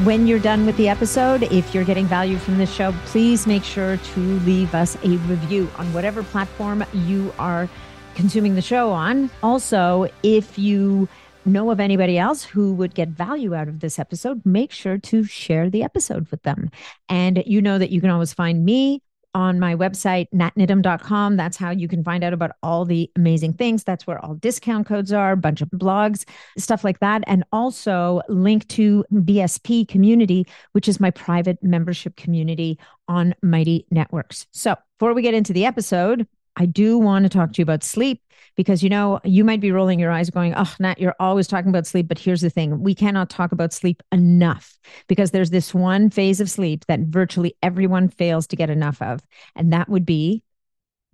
When you're done with the episode, if you're getting value from this show, please make sure to leave us a review on whatever platform you are consuming the show on. Also, if you know of anybody else who would get value out of this episode, make sure to share the episode with them. And you know that you can always find me on my website, natniddam.com. That's how you can find out about all the amazing things. That's where all discount codes are, a bunch of blogs, stuff like that. And also link to BSP community, which is my private membership community on Mighty Networks. So before we get into the episode, I do want to talk to you about sleep because you know you might be rolling your eyes going oh nat you're always talking about sleep but here's the thing we cannot talk about sleep enough because there's this one phase of sleep that virtually everyone fails to get enough of and that would be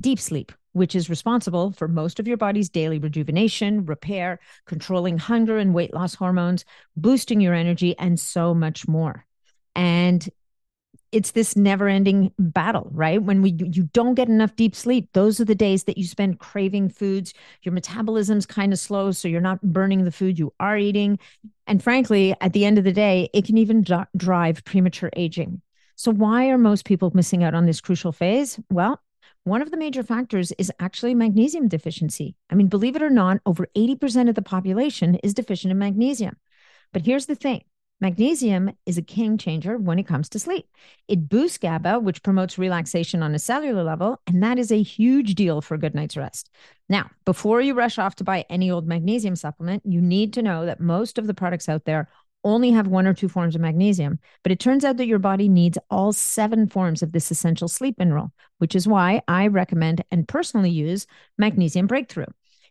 deep sleep which is responsible for most of your body's daily rejuvenation repair controlling hunger and weight loss hormones boosting your energy and so much more. And it's this never ending battle, right? When we you don't get enough deep sleep, those are the days that you spend craving foods. Your metabolism's kind of slow, so you're not burning the food you are eating. And frankly, at the end of the day, it can even drive premature aging. So why are most people missing out on this crucial phase? Well, one of the major factors is actually magnesium deficiency. I mean, believe it or not, over 80% of the population is deficient in magnesium. But here's the thing Magnesium is a game changer when it comes to sleep. It boosts GABA, which promotes relaxation on a cellular level, and that is a huge deal for a good night's rest. Now, before you rush off to buy any old magnesium supplement, you need to know that most of the products out there only have one or two forms of magnesium, but it turns out that your body needs all seven forms of this essential sleep mineral, which is why I recommend and personally use Magnesium Breakthrough.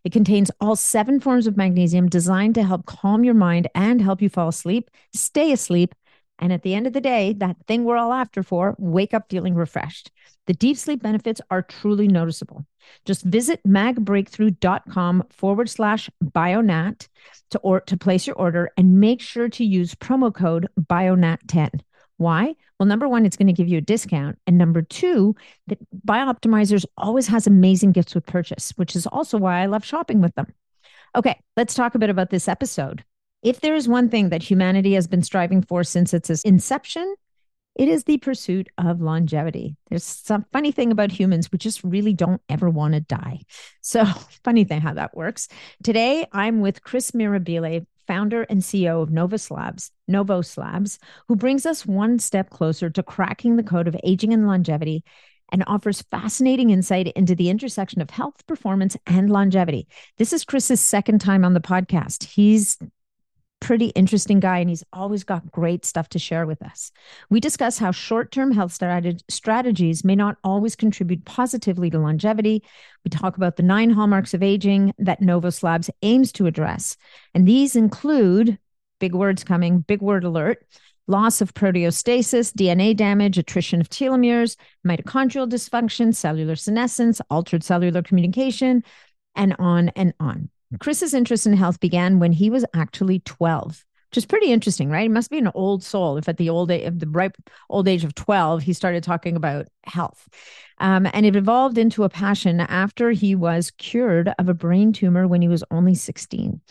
It contains all seven forms of magnesium designed to help calm your mind and help you fall asleep, stay asleep, and at the end of the day, that thing we're all after for, wake up feeling refreshed. The deep sleep benefits are truly noticeable. Just visit magbreakthrough.com forward slash bionat to, or, to place your order and make sure to use promo code bionat10. Why? Well, number one, it's going to give you a discount. And number two, that BiOptimizers always has amazing gifts with purchase, which is also why I love shopping with them. Okay, let's talk a bit about this episode. If there is one thing that humanity has been striving for since its inception, it is the pursuit of longevity. There's some funny thing about humans, we just really don't ever want to die. So, funny thing how that works. Today, I'm with Chris Mirabile founder and CEO of Novos Labs, Novos Labs, who brings us one step closer to cracking the code of aging and longevity and offers fascinating insight into the intersection of health, performance, and longevity. This is Chris's second time on the podcast. He's pretty interesting guy and he's always got great stuff to share with us. We discuss how short-term health strategies may not always contribute positively to longevity. We talk about the nine hallmarks of aging that Novos Labs aims to address. And these include big words coming, big word alert. Loss of proteostasis, DNA damage, attrition of telomeres, mitochondrial dysfunction, cellular senescence, altered cellular communication, and on and on. Chris's interest in health began when he was actually 12 which is pretty interesting, right? He must be an old soul if at the old age of the ripe old age of 12, he started talking about health. Um, and it evolved into a passion after he was cured of a brain tumor when he was only 16.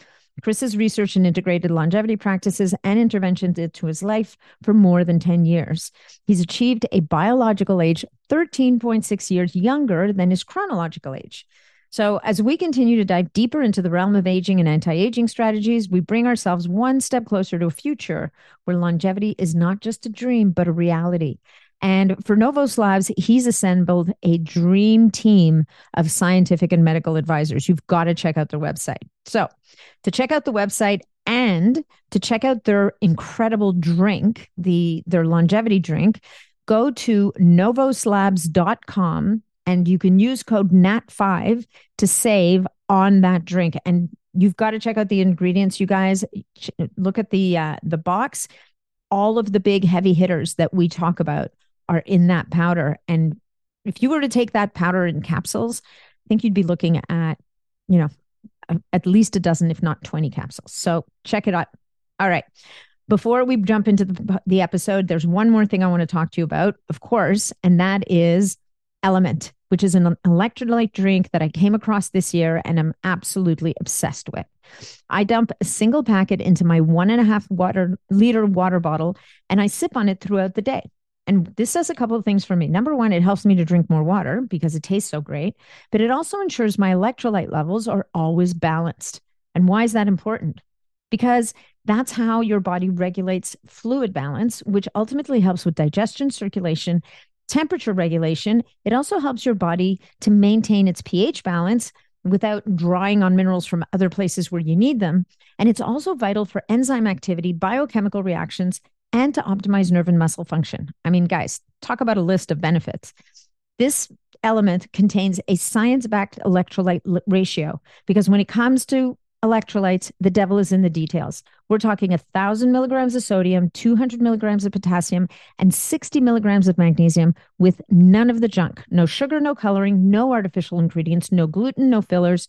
Chris's research and integrated longevity practices and interventions into his life for more than 10 years. He's achieved a biological age 13.6 years younger than his chronological age. So, as we continue to dive deeper into the realm of aging and anti aging strategies, we bring ourselves one step closer to a future where longevity is not just a dream, but a reality. And for Novos Labs, he's assembled a dream team of scientific and medical advisors. You've got to check out their website. So, to check out the website and to check out their incredible drink, the their longevity drink, go to novoslabs.com and you can use code NAT5 to save on that drink. And you've got to check out the ingredients, you guys. Look at the uh, the box. all of the big heavy hitters that we talk about are in that powder. And if you were to take that powder in capsules, I think you'd be looking at, you know, at least a dozen, if not 20 capsules. So check it out. All right. Before we jump into the, the episode, there's one more thing I want to talk to you about, of course, and that is Element, which is an electrolyte drink that I came across this year and I'm absolutely obsessed with. I dump a single packet into my one and a half water liter water bottle and I sip on it throughout the day. And this does a couple of things for me. Number one, it helps me to drink more water because it tastes so great, but it also ensures my electrolyte levels are always balanced. And why is that important? Because that's how your body regulates fluid balance, which ultimately helps with digestion, circulation, temperature regulation. It also helps your body to maintain its pH balance without drawing on minerals from other places where you need them. And it's also vital for enzyme activity, biochemical reactions, and to optimize nerve and muscle function. I mean, guys, talk about a list of benefits. This element contains a science backed electrolyte ratio because when it comes to electrolytes, the devil is in the details. We're talking a thousand milligrams of sodium, 200 milligrams of potassium, and 60 milligrams of magnesium with none of the junk. No sugar, no coloring, no artificial ingredients, no gluten, no fillers.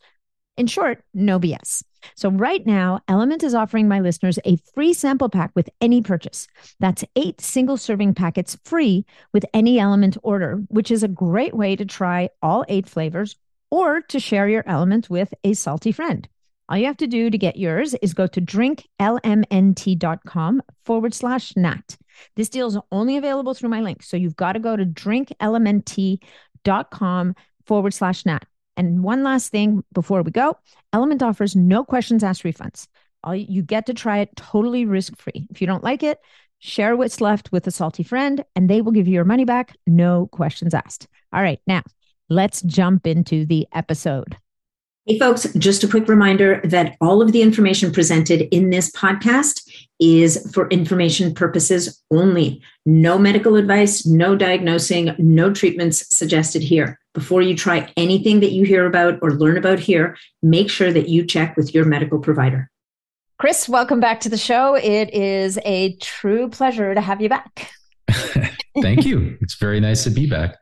In short, no BS. So, right now, Element is offering my listeners a free sample pack with any purchase. That's eight single serving packets free with any Element order, which is a great way to try all eight flavors or to share your Element with a salty friend. All you have to do to get yours is go to drinklmnt.com forward slash nat. This deal is only available through my link. So you've got to go to drinklmnt.com forward slash nat. And one last thing before we go Element offers no questions asked refunds. All you get to try it totally risk free. If you don't like it, share what's left with a salty friend and they will give you your money back. No questions asked. All right, now let's jump into the episode. Hey, folks, just a quick reminder that all of the information presented in this podcast is for information purposes only. No medical advice, no diagnosing, no treatments suggested here. Before you try anything that you hear about or learn about here, make sure that you check with your medical provider. Chris, welcome back to the show. It is a true pleasure to have you back. Thank you. It's very nice to be back.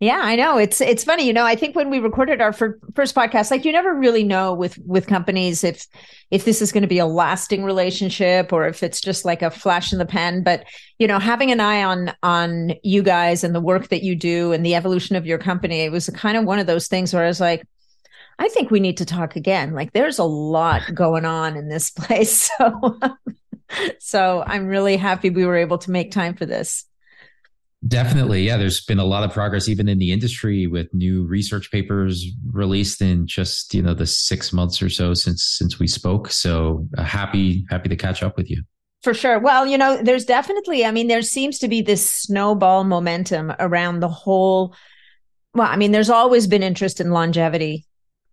Yeah, I know. It's it's funny, you know. I think when we recorded our fir- first podcast, like you never really know with with companies if if this is going to be a lasting relationship or if it's just like a flash in the pan. But you know, having an eye on on you guys and the work that you do and the evolution of your company, it was kind of one of those things where I was like, I think we need to talk again. Like, there's a lot going on in this place, so so I'm really happy we were able to make time for this. Definitely. Yeah. There's been a lot of progress even in the industry with new research papers released in just, you know, the six months or so since, since we spoke. So uh, happy, happy to catch up with you. For sure. Well, you know, there's definitely, I mean, there seems to be this snowball momentum around the whole. Well, I mean, there's always been interest in longevity.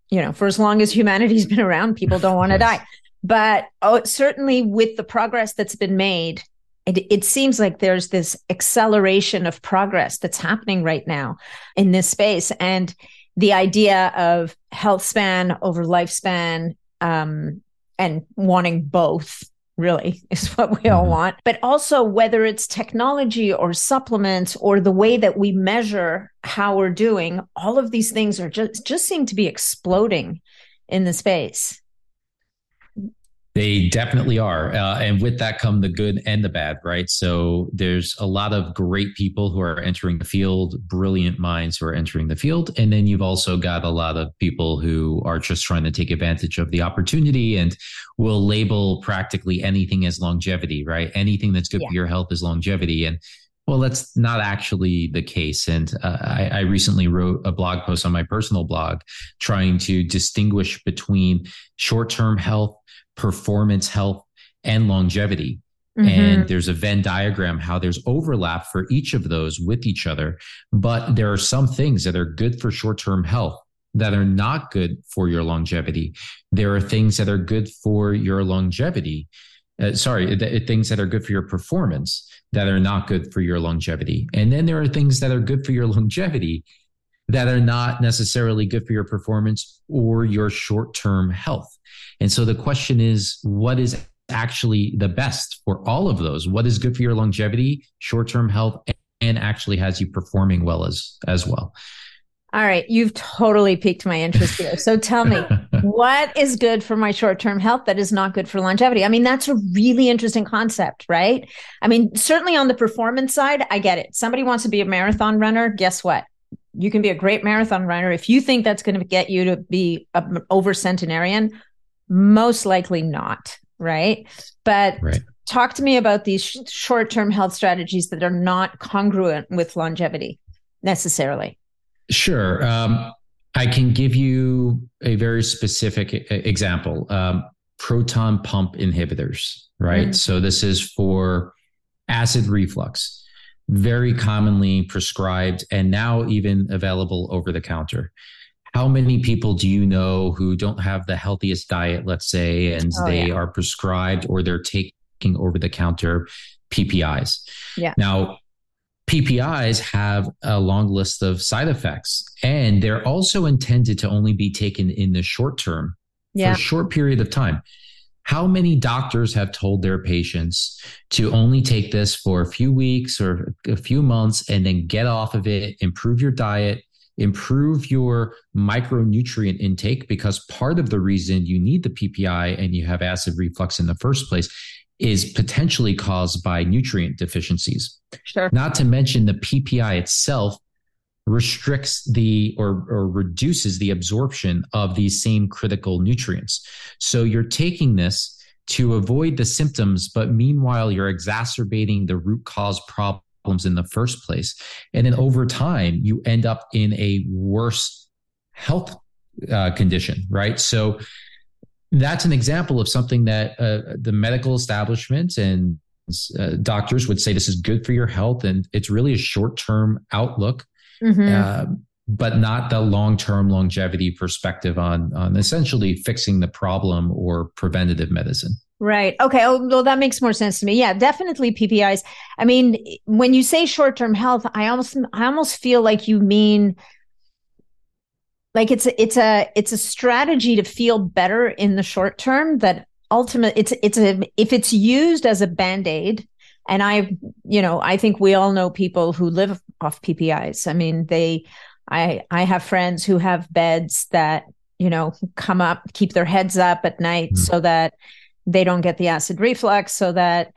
You know, for as long as humanity's been around, people don't want to yes. die. But oh, certainly with the progress that's been made, it, it seems like there's this acceleration of progress that's happening right now in this space. And the idea of health span over lifespan um, and wanting both really is what we all mm-hmm. want. But also, whether it's technology or supplements or the way that we measure how we're doing, all of these things are just, just seem to be exploding in the space. They definitely are. Uh, and with that come the good and the bad, right? So there's a lot of great people who are entering the field, brilliant minds who are entering the field. And then you've also got a lot of people who are just trying to take advantage of the opportunity and will label practically anything as longevity, right? Anything that's good yeah. for your health is longevity. And well, that's not actually the case. And uh, I, I, recently wrote a blog post on my personal blog trying to distinguish between short term health performance health and longevity mm-hmm. and there's a venn diagram how there's overlap for each of those with each other but there are some things that are good for short-term health that are not good for your longevity there are things that are good for your longevity uh, sorry th- things that are good for your performance that are not good for your longevity and then there are things that are good for your longevity that are not necessarily good for your performance or your short-term health and so the question is, what is actually the best for all of those? What is good for your longevity, short term health, and actually has you performing well as as well? All right, you've totally piqued my interest here. So tell me, what is good for my short-term health that is not good for longevity? I mean, that's a really interesting concept, right? I mean, certainly on the performance side, I get it. Somebody wants to be a marathon runner, guess what? You can be a great marathon runner if you think that's going to get you to be an over centenarian, most likely not, right? But right. talk to me about these sh- short-term health strategies that are not congruent with longevity necessarily. Sure. Um, I can give you a very specific example um, proton pump inhibitors, right? Mm. So, this is for acid reflux, very commonly prescribed and now even available over the counter. How many people do you know who don't have the healthiest diet, let's say, and oh, they yeah. are prescribed or they're taking over the counter PPIs? Yeah. Now, PPIs have a long list of side effects, and they're also intended to only be taken in the short term yeah. for a short period of time. How many doctors have told their patients to only take this for a few weeks or a few months and then get off of it, improve your diet, improve your micronutrient intake? Because part of the reason you need the PPI and you have acid reflux in the first place is potentially caused by nutrient deficiencies. Sure. Not to mention the PPI itself restricts the or, or reduces the absorption of these same critical nutrients. So you're taking this to avoid the symptoms, but meanwhile, you're exacerbating the root cause problems in the first place. And then over time, you end up in a worse health uh, condition, right? So that's an example of something that uh, the medical establishment and uh, doctors would say this is good for your health and it's really a short-term outlook mm-hmm. uh, but not the long-term longevity perspective on on essentially fixing the problem or preventative medicine Right. Okay. Oh, well, that makes more sense to me. Yeah, definitely PPIs. I mean, when you say short-term health, I almost, I almost feel like you mean like it's a, it's a it's a strategy to feel better in the short term that ultimate it's it's a if it's used as a band-aid and i you know i think we all know people who live off ppis i mean they i i have friends who have beds that you know come up keep their heads up at night mm. so that they don't get the acid reflux so that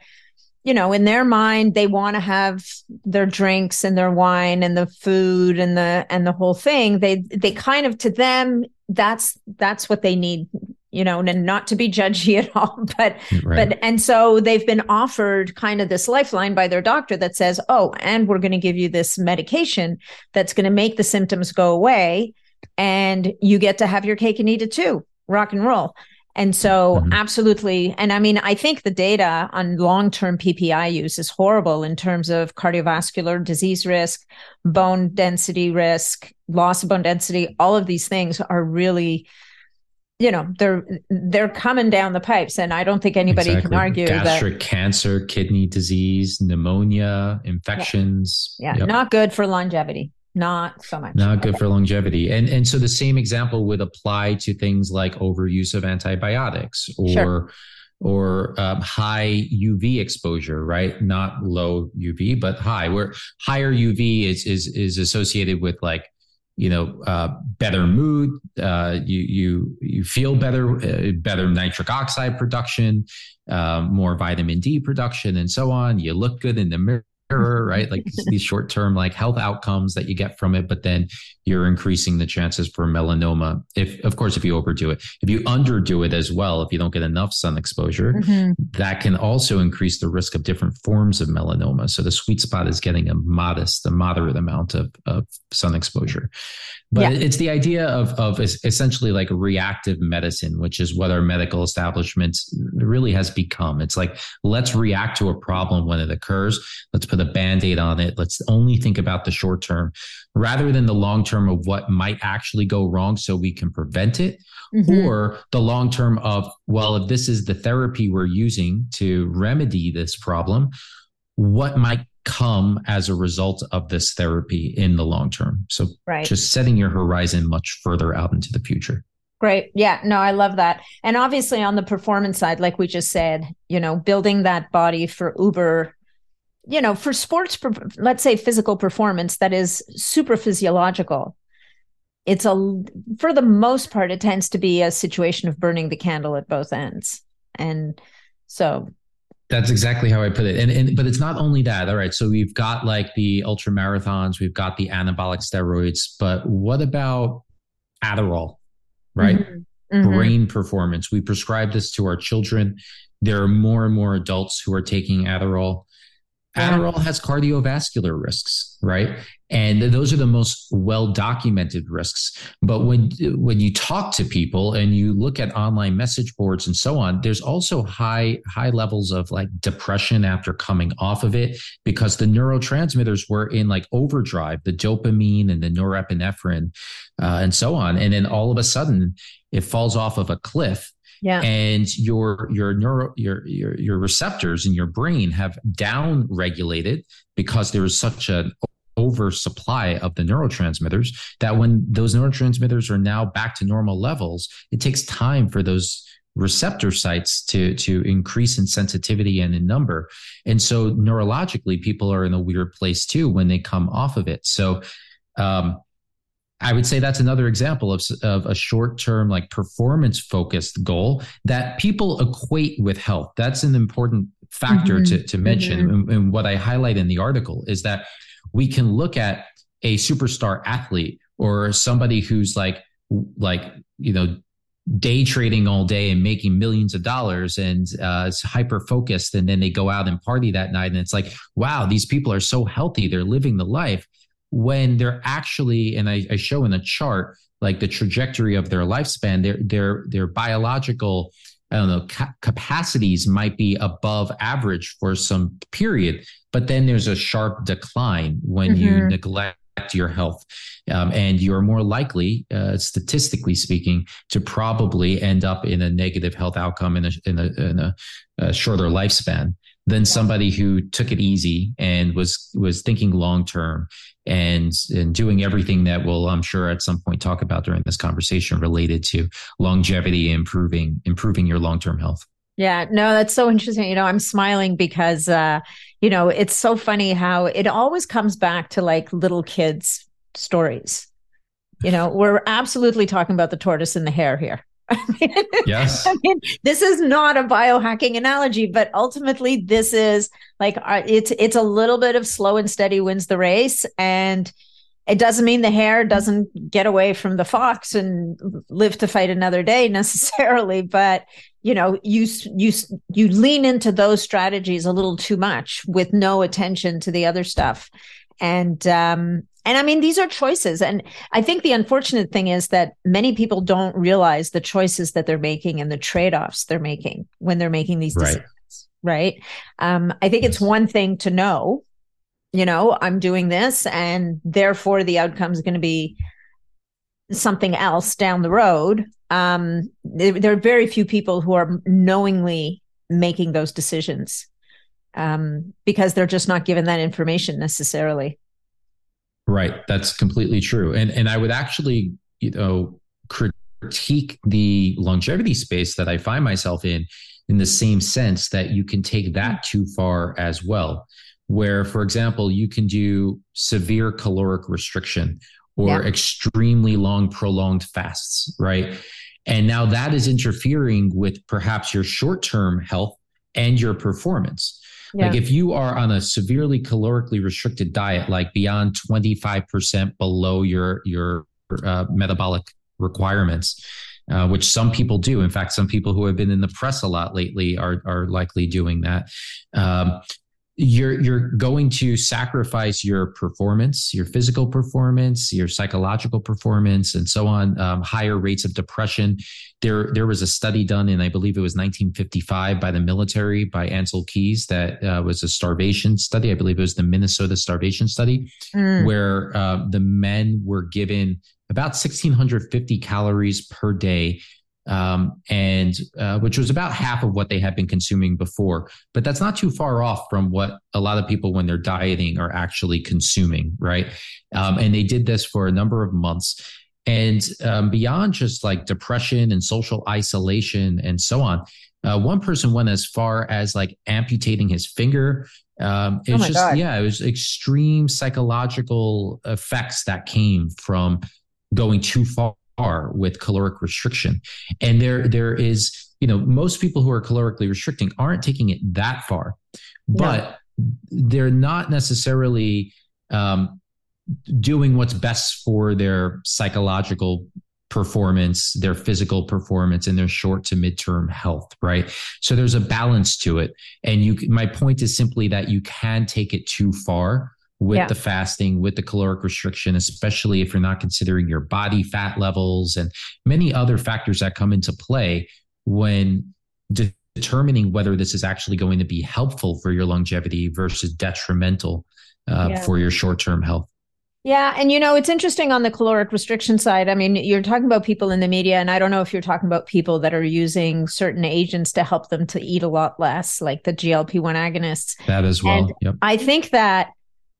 you know, in their mind, they want to have their drinks and their wine and the food and the and the whole thing. They they kind of to them that's that's what they need, you know, and not to be judgy at all, but mm, right. but and so they've been offered kind of this lifeline by their doctor that says, "Oh, and we're going to give you this medication that's going to make the symptoms go away and you get to have your cake and eat it too." Rock and roll. And so, mm-hmm. absolutely. And I mean, I think the data on long term PPI use is horrible in terms of cardiovascular disease risk, bone density risk, loss of bone density. All of these things are really, you know, they're they're coming down the pipes, and I don't think anybody exactly. can argue gastric that cancer, kidney disease, pneumonia, infections. Yeah, yeah. Yep. not good for longevity not so much. Not good for longevity. And and so the same example would apply to things like overuse of antibiotics or sure. or um, high uv exposure right? Not low uv but high where higher uv is is is associated with like you know uh, better mood uh, you you you feel better uh, better nitric oxide production um, more vitamin d production and so on. You look good in the mirror right? Like these short term like health outcomes that you get from it, but then you're increasing the chances for melanoma. If of course if you overdo it. If you underdo it as well, if you don't get enough sun exposure, mm-hmm. that can also increase the risk of different forms of melanoma. So the sweet spot is getting a modest, a moderate amount of, of sun exposure. But yeah. it's the idea of of essentially like reactive medicine, which is what our medical establishment really has become. It's like let's react to a problem when it occurs. Let's put a band-aid on it. Let's only think about the short term rather than the long term of what might actually go wrong so we can prevent it. Mm-hmm. Or the long term of, well, if this is the therapy we're using to remedy this problem, what might come as a result of this therapy in the long term. So right. just setting your horizon much further out into the future. Great. Yeah. No, I love that. And obviously, on the performance side, like we just said, you know, building that body for Uber, you know, for sports, let's say physical performance that is super physiological. It's a, for the most part, it tends to be a situation of burning the candle at both ends. And so that's exactly how I put it. And, and but it's not only that. All right. So we've got like the ultra marathons, we've got the anabolic steroids, but what about Adderall? right? Mm-hmm. Mm-hmm. Brain performance. We prescribe this to our children. There are more and more adults who are taking Adderall. Adderall has cardiovascular risks, right? And those are the most well documented risks. But when when you talk to people and you look at online message boards and so on, there's also high high levels of like depression after coming off of it because the neurotransmitters were in like overdrive, the dopamine and the norepinephrine uh, and so on, and then all of a sudden it falls off of a cliff yeah. And your your neuro your your your receptors in your brain have down regulated because there is such an oversupply of the neurotransmitters that when those neurotransmitters are now back to normal levels, it takes time for those receptor sites to to increase in sensitivity and in number. And so neurologically, people are in a weird place too when they come off of it. So um, I would say that's another example of, of a short term, like performance focused goal that people equate with health. That's an important factor mm-hmm. to, to mention. Mm-hmm. And, and what I highlight in the article is that we can look at a superstar athlete or somebody who's like, like, you know, day trading all day and making millions of dollars and uh, it's hyper focused and then they go out and party that night and it's like wow these people are so healthy they're living the life when they're actually, and I, I show in a chart, like the trajectory of their lifespan, their their their biological I don't know, ca- capacities might be above average for some period, but then there's a sharp decline when mm-hmm. you neglect your health. Um, and you're more likely, uh, statistically speaking, to probably end up in a negative health outcome in a, in a, in a, a shorter lifespan than somebody who took it easy and was was thinking long term and and doing everything that we'll I'm sure at some point talk about during this conversation related to longevity improving improving your long term health. Yeah, no, that's so interesting. You know, I'm smiling because uh, you know, it's so funny how it always comes back to like little kids stories. You know, we're absolutely talking about the tortoise and the hare here. I mean, yes. I mean, this is not a biohacking analogy, but ultimately, this is like uh, it's it's a little bit of slow and steady wins the race, and it doesn't mean the hare doesn't get away from the fox and live to fight another day necessarily, but you know, you you you lean into those strategies a little too much with no attention to the other stuff, and um, and I mean, these are choices. And I think the unfortunate thing is that many people don't realize the choices that they're making and the trade offs they're making when they're making these decisions. Right. right? Um, I think it's one thing to know, you know, I'm doing this and therefore the outcome is going to be something else down the road. Um, there, there, are very few people who are knowingly making those decisions um, because they're just not given that information necessarily. Right. That's completely true. And and I would actually, you know, critique the longevity space that I find myself in in the same sense that you can take that hmm. too far as well. Where, for example, you can do severe caloric restriction or yeah. extremely long, prolonged fasts, right? And now that is interfering with perhaps your short term health and your performance. Yeah. Like if you are on a severely calorically restricted diet, like beyond 25% below your, your uh, metabolic requirements, uh, which some people do. In fact, some people who have been in the press a lot lately are, are likely doing that. Um, you're you're going to sacrifice your performance, your physical performance, your psychological performance, and so on. Um, higher rates of depression. There there was a study done in I believe it was 1955 by the military by Ancel Keys that uh, was a starvation study. I believe it was the Minnesota starvation study, mm. where uh, the men were given about 1650 calories per day um, and uh, which was about half of what they had been consuming before. But that's not too far off from what a lot of people, when they're dieting, are actually consuming, right? Um, and they did this for a number of months. And um, beyond just like depression and social isolation and so on, uh, one person went as far as like amputating his finger. Um, it oh just, God. yeah, it was extreme psychological effects that came from going too far with caloric restriction. And there, there is, you know, most people who are calorically restricting aren't taking it that far, but they're not necessarily um, doing what's best for their psychological performance, their physical performance, and their short to midterm health, right? So there's a balance to it. And you, my point is simply that you can take it too far with yeah. the fasting, with the caloric restriction, especially if you're not considering your body fat levels and many other factors that come into play when de- determining whether this is actually going to be helpful for your longevity versus detrimental uh, yeah. for your short term health. Yeah. And, you know, it's interesting on the caloric restriction side. I mean, you're talking about people in the media, and I don't know if you're talking about people that are using certain agents to help them to eat a lot less, like the GLP 1 agonists. That as well. Yep. I think that,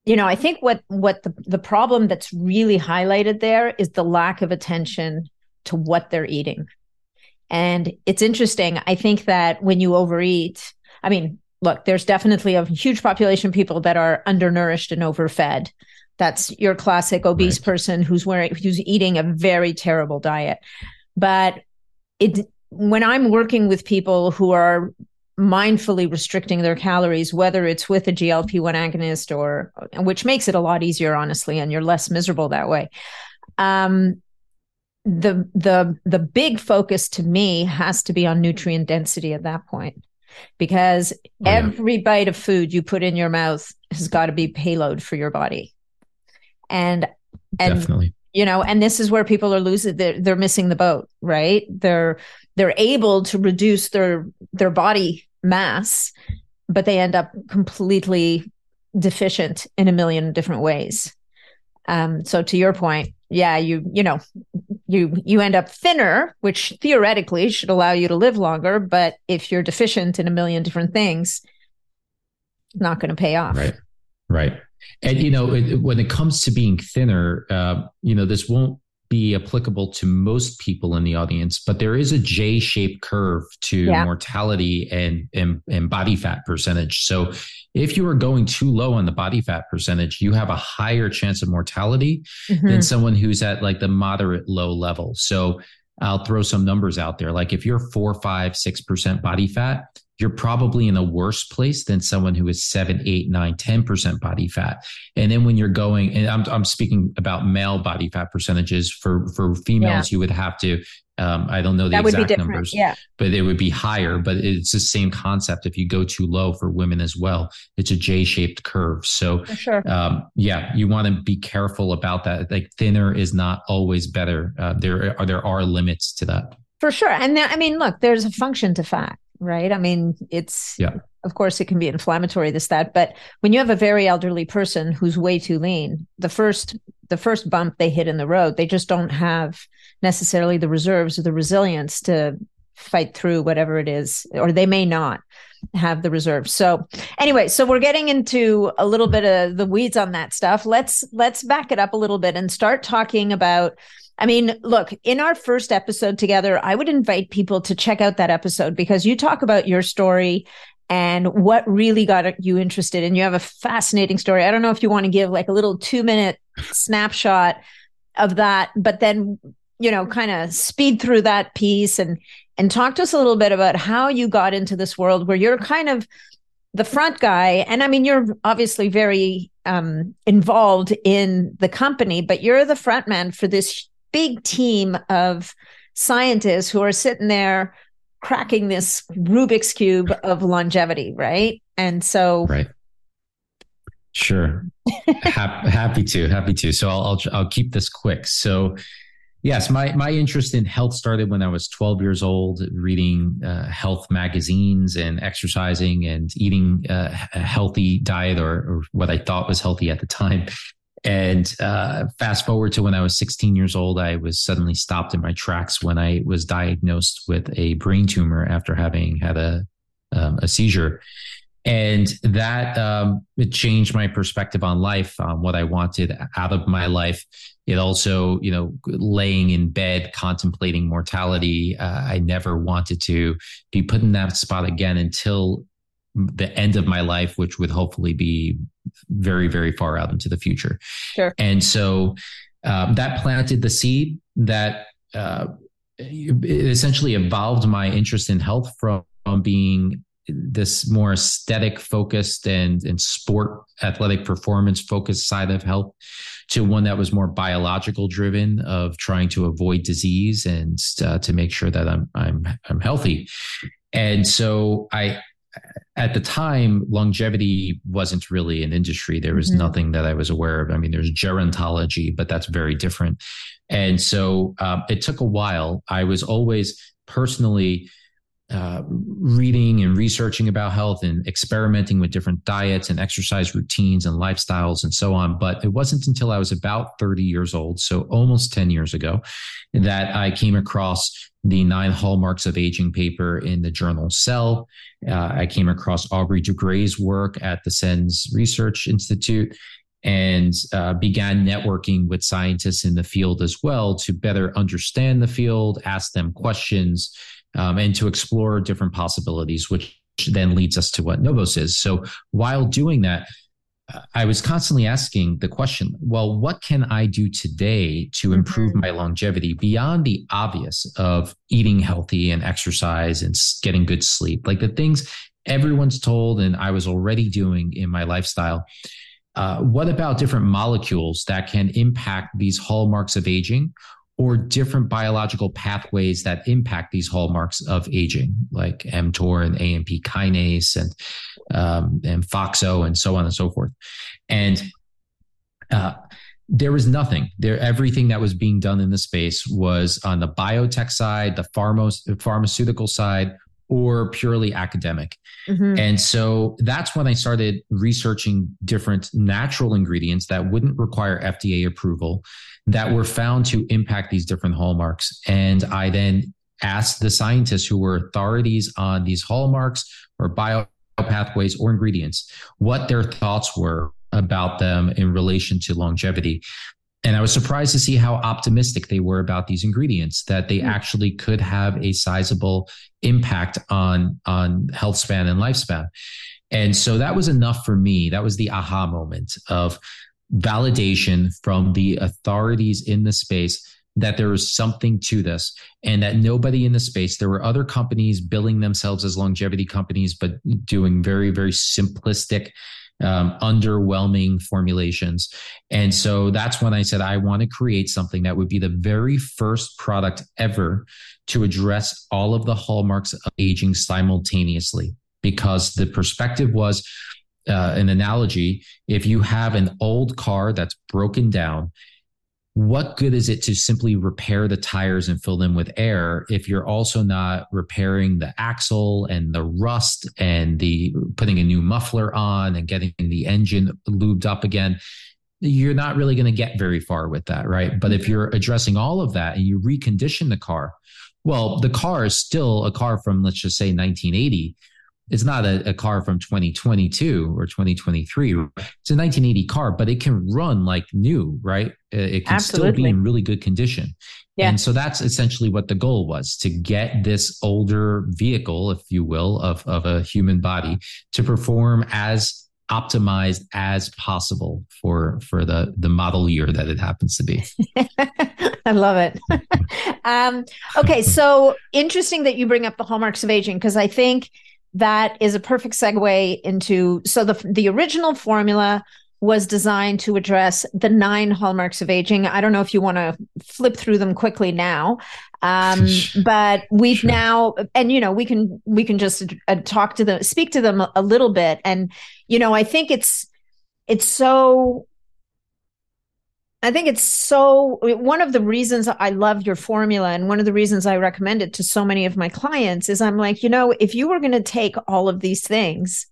you know, I think what what the, the problem that's really highlighted there is the lack of attention to what they're eating. And it's interesting. I think that when you overeat, I mean, look, there's definitely a huge population of people that are undernourished and overfed that's your classic obese right. person who's wearing who's eating a very terrible diet. But it when I'm working with people who are mindfully restricting their calories, whether it's with a GLP 1 agonist or which makes it a lot easier, honestly, and you're less miserable that way. Um, the the the big focus to me has to be on nutrient density at that point because oh, yeah. every bite of food you put in your mouth has got to be payload for your body and and Definitely. You know and this is where people are losing they're, they're missing the boat right? They're they're able to reduce their their body mass but they end up completely deficient in a million different ways. Um so to your point yeah you you know you you end up thinner which theoretically should allow you to live longer but if you're deficient in a million different things not going to pay off. Right. Right and you know, it, when it comes to being thinner, uh, you know, this won't be applicable to most people in the audience, but there is a J-shaped curve to yeah. mortality and, and and body fat percentage. So if you are going too low on the body fat percentage, you have a higher chance of mortality mm-hmm. than someone who's at like the moderate low level. So I'll throw some numbers out there. Like if you're four, five, six percent body fat, you're probably in a worse place than someone who is seven, eight, nine, 10% body fat. And then when you're going, and I'm, I'm speaking about male body fat percentages for, for females, yeah. you would have to, um, I don't know the that exact numbers, yeah. but it would be higher, but it's the same concept. If you go too low for women as well, it's a J shaped curve. So, sure. um, yeah, you want to be careful about that. Like thinner is not always better. Uh, there are, there are limits to that. For sure. And there, I mean, look, there's a function to fat right? I mean, it's yeah. Of course, it can be inflammatory, this that, but when you have a very elderly person who's way too lean, the first the first bump they hit in the road, they just don't have necessarily the reserves or the resilience to fight through whatever it is, or they may not have the reserves. So anyway, so we're getting into a little bit of the weeds on that stuff. Let's let's back it up a little bit and start talking about I mean, look, in our first episode together, I would invite people to check out that episode because you talk about your story and what really got you interested. And you have a fascinating story. I don't know if you want to give like a little two minute snapshot of that, but then, you know, kind of speed through that piece and, and talk to us a little bit about how you got into this world where you're kind of the front guy. And I mean, you're obviously very um, involved in the company, but you're the front man for this big team of scientists who are sitting there cracking this Rubik's cube of longevity, right? And so, right. Sure. happy, happy to, happy to. So I'll, I'll, I'll keep this quick. So, yes, my my interest in health started when I was 12 years old, reading uh, health magazines and exercising and eating uh, a healthy diet or, or, what I thought was healthy at the time. And uh, fast forward to when I was 16 years old, I was suddenly stopped in my tracks when I was diagnosed with a brain tumor after having had a um, a seizure. and that um, it changed my perspective on life, on what I wanted out of my life. It also, you know, laying in bed contemplating mortality. Uh, I never wanted to be put in that spot again until the end of my life, which would hopefully be very, very far out into the future. Sure. And so um, that planted the seed that uh, essentially evolved my interest in health from, from being this more aesthetic focused and, and sport athletic performance focused side of health to one that was more biological driven of trying to avoid disease and uh, to make sure that I'm I'm I'm healthy. And so I at the time longevity wasn't really an industry. There was mm-hmm. nothing that i was aware of. I mean there's gerontology but that's very different. And so um, it took a while. I was always personally uh, reading and researching about health and experimenting with different diets and exercise routines and lifestyles and so on. But it wasn't until I was about 30 years old, so almost 10 years ago, that I came across the nine hallmarks of aging paper in the journal Cell. Uh, I came across Aubrey de Grey's work at the SENS Research Institute and uh, began networking with scientists in the field as well to better understand the field, ask them questions, um, and to explore different possibilities, which then leads us to what Novos is. So while doing that, I was constantly asking the question, well, what can I do today to improve mm-hmm. my longevity beyond the obvious of eating healthy and exercise and getting good sleep? Like the things everyone's told and I was already doing in my lifestyle. Uh, what about different molecules that can impact these hallmarks of aging or different biological pathways that impact these hallmarks of aging, like mTOR and AMP kinase and um, and FOXO and so on and so forth. And uh, there was nothing there. Everything that was being done in the space was on the biotech side, the pharma, pharmaceutical side, or purely academic. Mm-hmm. And so that's when I started researching different natural ingredients that wouldn't require FDA approval that were found to impact these different hallmarks. And I then asked the scientists who were authorities on these hallmarks or bio pathways or ingredients what their thoughts were about them in relation to longevity. And I was surprised to see how optimistic they were about these ingredients, that they mm. actually could have a sizable impact on, on health span and lifespan. And so that was enough for me. That was the aha moment of validation from the authorities in the space that there was something to this and that nobody in the space there were other companies billing themselves as longevity companies but doing very very simplistic um, underwhelming formulations. And so that's when i said i want to create something that would be the very first product ever to address all of the hallmarks of aging simultaneously. Because the perspective was uh, an analogy. If you have an old car that's broken down what good is it to simply repair the tires and fill them with air if you're also not repairing the axle and the rust and the putting a new muffler on and getting the engine lubed up again? You're not really going to get very far with that right? But if you're addressing all of that and you recondition the car well the car is still a car from let's just say 1980 it's not a, a, car from 2022 or 2023. It's a 1980 car, but it can run like new, right? It can Absolutely. still be in really good condition. Yeah. And so that's essentially what the goal was to get this older vehicle, if you will, of, of a human body to perform as optimized as possible for for the the model year that it happens to be i love it um okay so interesting that you bring up the hallmarks of aging because i think that is a perfect segue into so the the original formula was designed to address the nine hallmarks of aging. I don't know if you want to flip through them quickly now, um, but we've sure. now, and you know, we can we can just uh, talk to them, speak to them a, a little bit, and you know, I think it's it's so I think it's so one of the reasons I love your formula and one of the reasons I recommend it to so many of my clients is I'm like, you know, if you were going to take all of these things,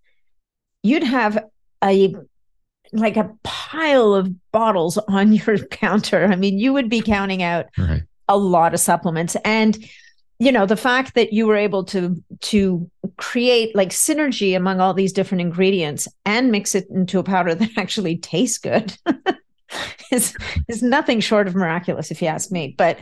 you'd have a like a pile of bottles on your counter. I mean, you would be counting out right. a lot of supplements and you know the fact that you were able to to create like synergy among all these different ingredients and mix it into a powder that actually tastes good is is nothing short of miraculous if you ask me but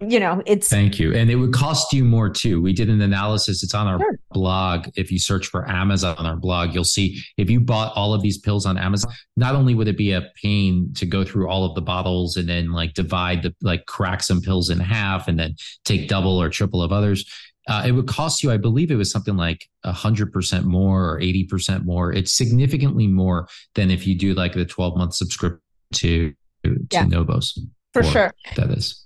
you know it's thank you. And it would cost you more too. We did an analysis. It's on our sure. blog. If you search for amazon on our blog you'll see if you bought all of these pills on amazon not only would it be a pain to go through all of the bottles and then like divide the like crack some pills in half and then take double or triple of others uh, it would cost you, I believe it was something like a hundred percent more or 80% more. It's significantly more than if you do like the 12 month subscription to, to yeah, Novos. For sure. That is.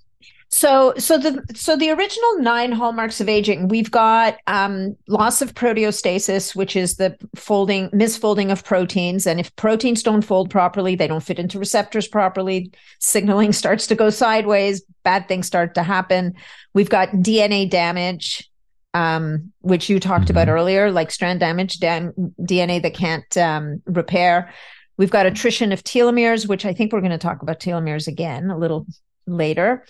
So, so the so the original nine hallmarks of aging, we've got um, loss of proteostasis, which is the folding misfolding of proteins, and if proteins don't fold properly, they don't fit into receptors properly. Signaling starts to go sideways. Bad things start to happen. We've got DNA damage, um, which you talked mm-hmm. about earlier, like strand damage, dam- DNA that can't um, repair. We've got attrition of telomeres, which I think we're going to talk about telomeres again a little later.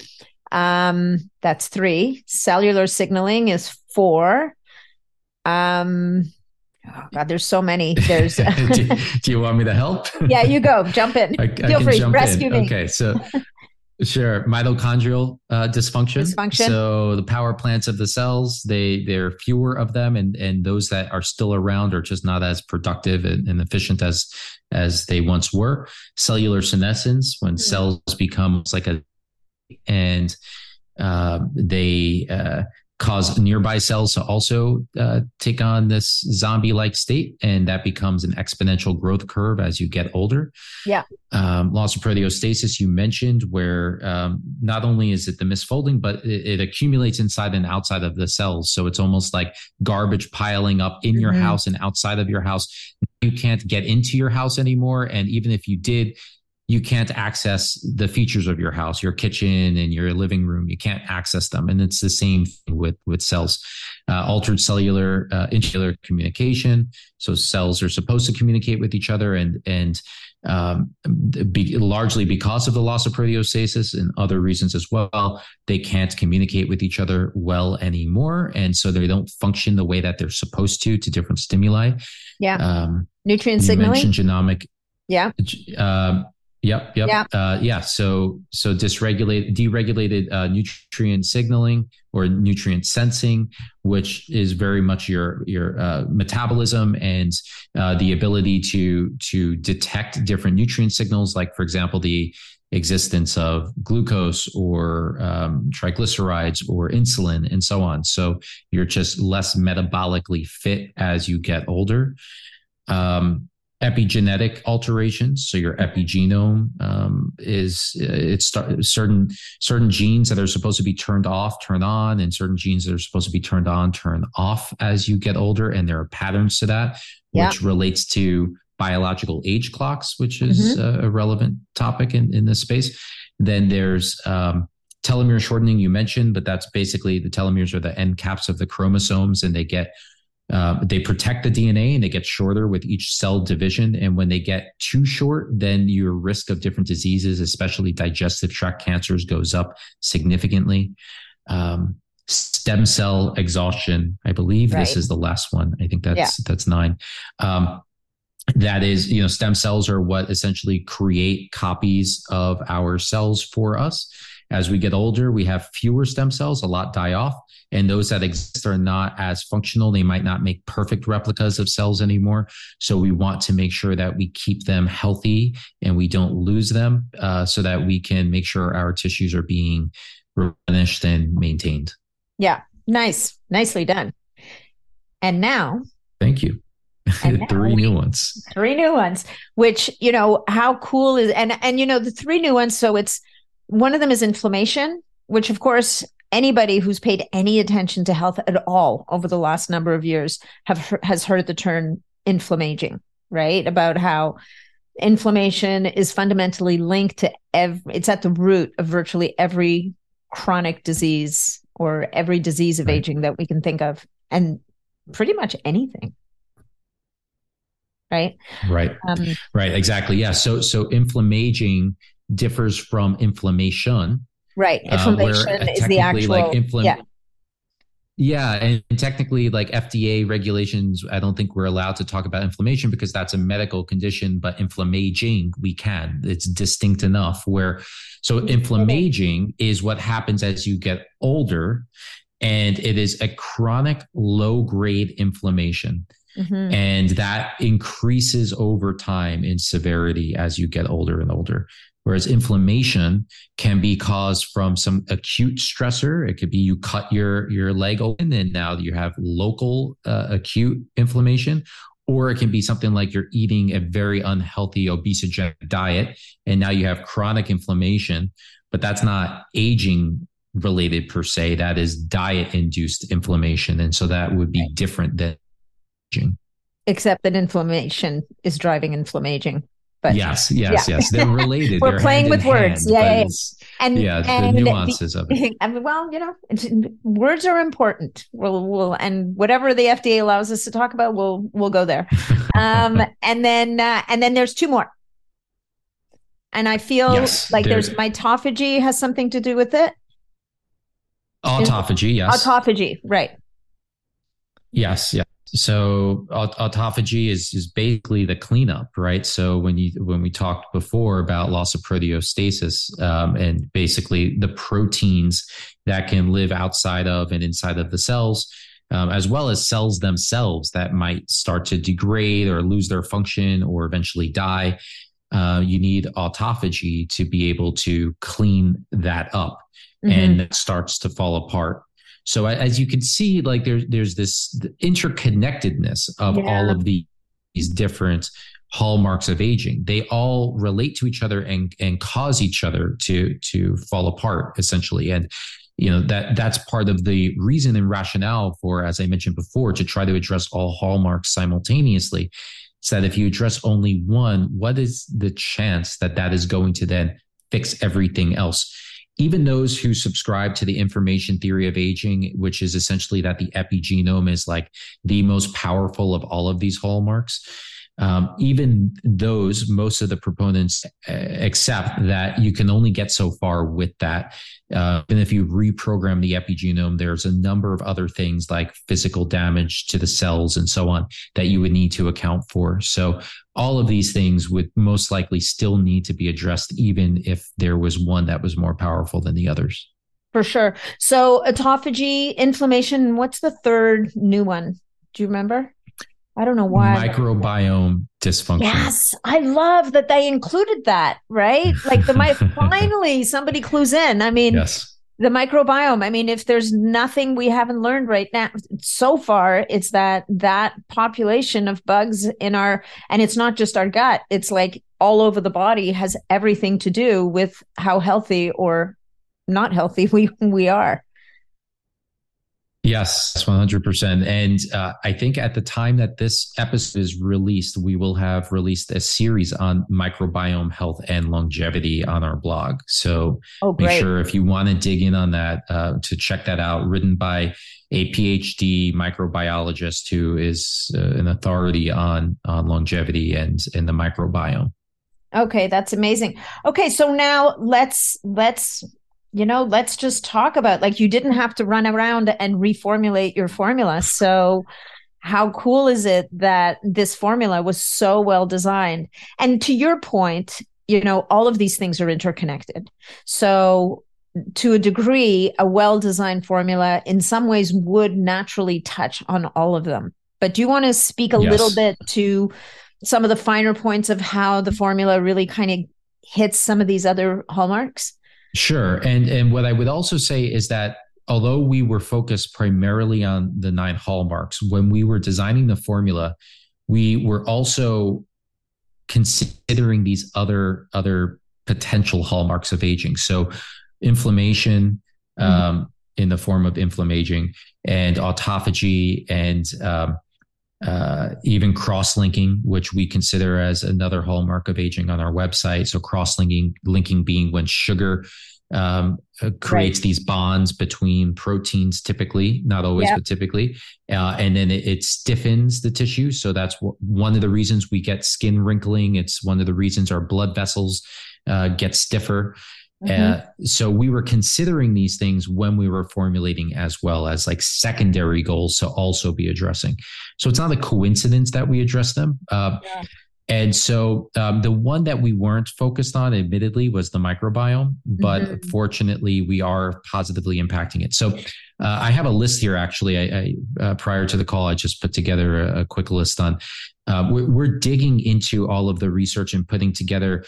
Um, that's three. Cellular signaling is four. Um, oh God, there's so many. There's. do, do, you want me to help? yeah, you go. Jump in. I, Feel I free. Rescue in. me. Okay, so. Sure, mitochondrial uh, dysfunction. Dysfunction. So the power plants of the cells, they there are fewer of them, and and those that are still around are just not as productive and, and efficient as as they once were. Cellular senescence, when mm. cells become like a and uh, they uh, cause nearby cells to also uh, take on this zombie like state. And that becomes an exponential growth curve as you get older. Yeah. Um, loss of proteostasis, you mentioned, where um, not only is it the misfolding, but it, it, accumulates inside and outside of the cells. So it's almost like garbage piling up in your mm-hmm. house and outside of your house. You can't get into your house anymore. And even if you did, you can't access the features of your house, your kitchen and your living room. You can't access them. And it's the same with, with cells. Uh, altered cellular, uh, intracellular communication. So cells are supposed to communicate with each other and, and, um, be, largely because of the loss of proteostasis and other reasons as well, they can't communicate with each other well anymore. And so they don't function the way that they're supposed to, to different stimuli. Yeah. Um, Nutrient signaling. genomic. Yeah. Uh, Yep, yep, yep. Uh, yeah. So, so dysregulated, deregulated uh, nutrient signaling or nutrient sensing, which is very much your your uh, metabolism and uh, the ability to to detect different nutrient signals, like for example the existence of glucose or um, triglycerides or insulin and so on. So you're just less metabolically fit as you get older. Um, epigenetic alterations. So your epigenome um, is it's start, certain certain genes that are supposed to be turned off, turn on, and certain genes that are supposed to be turned on, turn off as you get older. And there are patterns to that, yeah. which relates to biological age clocks, which is mm-hmm. a relevant topic in, in this space. Then there's um, telomere shortening you mentioned, but that's basically the telomeres are the end caps of the chromosomes and they get uh, they protect the DNA and they get shorter with each cell division. And when they get too short, then your risk of different diseases, especially digestive tract cancers, goes up significantly. Um, stem cell exhaustion. I believe right. this is the last one. I think that's yeah. that's nine. Um, that is, you know, stem cells are what essentially create copies of our cells for us. As we get older, we have fewer stem cells, a lot die off and those that exist are not as functional. They might not make perfect replicas of cells anymore. So we want to make sure that we keep them healthy and we don't lose them uh, so that we can make sure our tissues are being replenished and maintained. Yeah, nice. Nicely done. And now, thank you. three new ones. Three new ones, which, you know, how cool is and and you know, the three new ones, so it's one of them is inflammation, which of course anybody who's paid any attention to health at all over the last number of years have has heard the term inflammaging, right? About how inflammation is fundamentally linked to every it's at the root of virtually every chronic disease or every disease of right. aging that we can think of and pretty much anything right right um, right exactly yeah so so inflammaging differs from inflammation Right. Uh, inflammation uh, is the actual. Like infl- yeah. Yeah, and technically, like FDA regulations, I don't think we're allowed to talk about inflammation because that's a medical condition. But inflammaging, we can. It's distinct enough. Where so inflammaging is what happens as you get older, and it is a chronic low grade inflammation. Mm-hmm. And that increases over time in severity as you get older and older. Whereas inflammation can be caused from some acute stressor. It could be you cut your your leg open and now you have local uh, acute inflammation, or it can be something like you're eating a very unhealthy obesogenic diet and now you have chronic inflammation. But that's not aging related per se. That is diet induced inflammation, and so that would be different than. Except that inflammation is driving inflammation. But yes, yes, yeah. yes, they're related. We're they're playing with words. Hand, yeah, yeah, and yeah, and the nuances the, of it. I mean, well, you know, words are important. We'll, we'll, and whatever the FDA allows us to talk about, we'll, we'll go there. Um, and then, uh, and then there's two more. And I feel yes, like there's mitophagy has something to do with it. Autophagy, yes. Autophagy, right. Yes, yes so autophagy is is basically the cleanup right? So when you when we talked before about loss of proteostasis um, and basically the proteins that can live outside of and inside of the cells um, as well as cells themselves that might start to degrade or lose their function or eventually die uh, you need autophagy to be able to clean that up. Mm-hmm. and it starts to fall apart so as you can see, like there's there's this interconnectedness of yeah. all of the, these different hallmarks of aging. They all relate to each other and and cause each other to to fall apart essentially. And you know that that's part of the reason and rationale for, as I mentioned before, to try to address all hallmarks simultaneously. Is that if you address only one, what is the chance that that is going to then fix everything else? Even those who subscribe to the information theory of aging, which is essentially that the epigenome is like the most powerful of all of these hallmarks, um, even those, most of the proponents uh, accept that you can only get so far with that. Uh, and if you reprogram the epigenome, there's a number of other things like physical damage to the cells and so on that you would need to account for. So all of these things would most likely still need to be addressed, even if there was one that was more powerful than the others. For sure. So autophagy, inflammation. What's the third new one? Do you remember? I don't know why. Microbiome dysfunction. Yes, I love that they included that. Right, like the my finally somebody clues in. I mean, yes. The microbiome. I mean, if there's nothing we haven't learned right now so far, it's that that population of bugs in our, and it's not just our gut. It's like all over the body has everything to do with how healthy or not healthy we we are. Yes, 100%. And uh, I think at the time that this episode is released, we will have released a series on microbiome health and longevity on our blog. So oh, make sure if you want to dig in on that, uh, to check that out, written by a PhD microbiologist who is uh, an authority on, on longevity and, in the microbiome. Okay, that's amazing. Okay, so now let's let's you know, let's just talk about like you didn't have to run around and reformulate your formula. So how cool is it that this formula was so well designed? And to your point, you know, all of these things are interconnected. So to a degree, a well designed formula in some ways would naturally touch on all of them. But do you want to speak a yes. little bit to some of the finer points of how the formula really kind of hits some of these other hallmarks? Sure. And and what I would also say is that although we were focused primarily on the nine hallmarks, when we were designing the formula, we were also considering these other other potential hallmarks of aging. So inflammation mm-hmm. um, in the form of inflammaging and autophagy and um, uh, even cross-linking, which we consider as another hallmark of aging on our website. So cross-linking, linking being when sugar um, uh, creates right. these bonds between proteins, typically, not always, yep. but typically, uh, and then it, it, stiffens the tissue. So that's w- one of the reasons we get skin wrinkling. It's one of the reasons our blood vessels uh, get stiffer. Mm-hmm. Uh, so we were considering these things when we were formulating as well as like secondary goals to also be addressing. So it's not a coincidence that we address them. Uh, yeah. And so um, the one that we weren't focused on, admittedly, was the microbiome, but mm-hmm. fortunately, we are positively impacting it. So uh, I have a list here. Actually, I, I uh, prior to the call, I just put together a, a quick list on. Uh, we're, we're digging into all of the research and putting together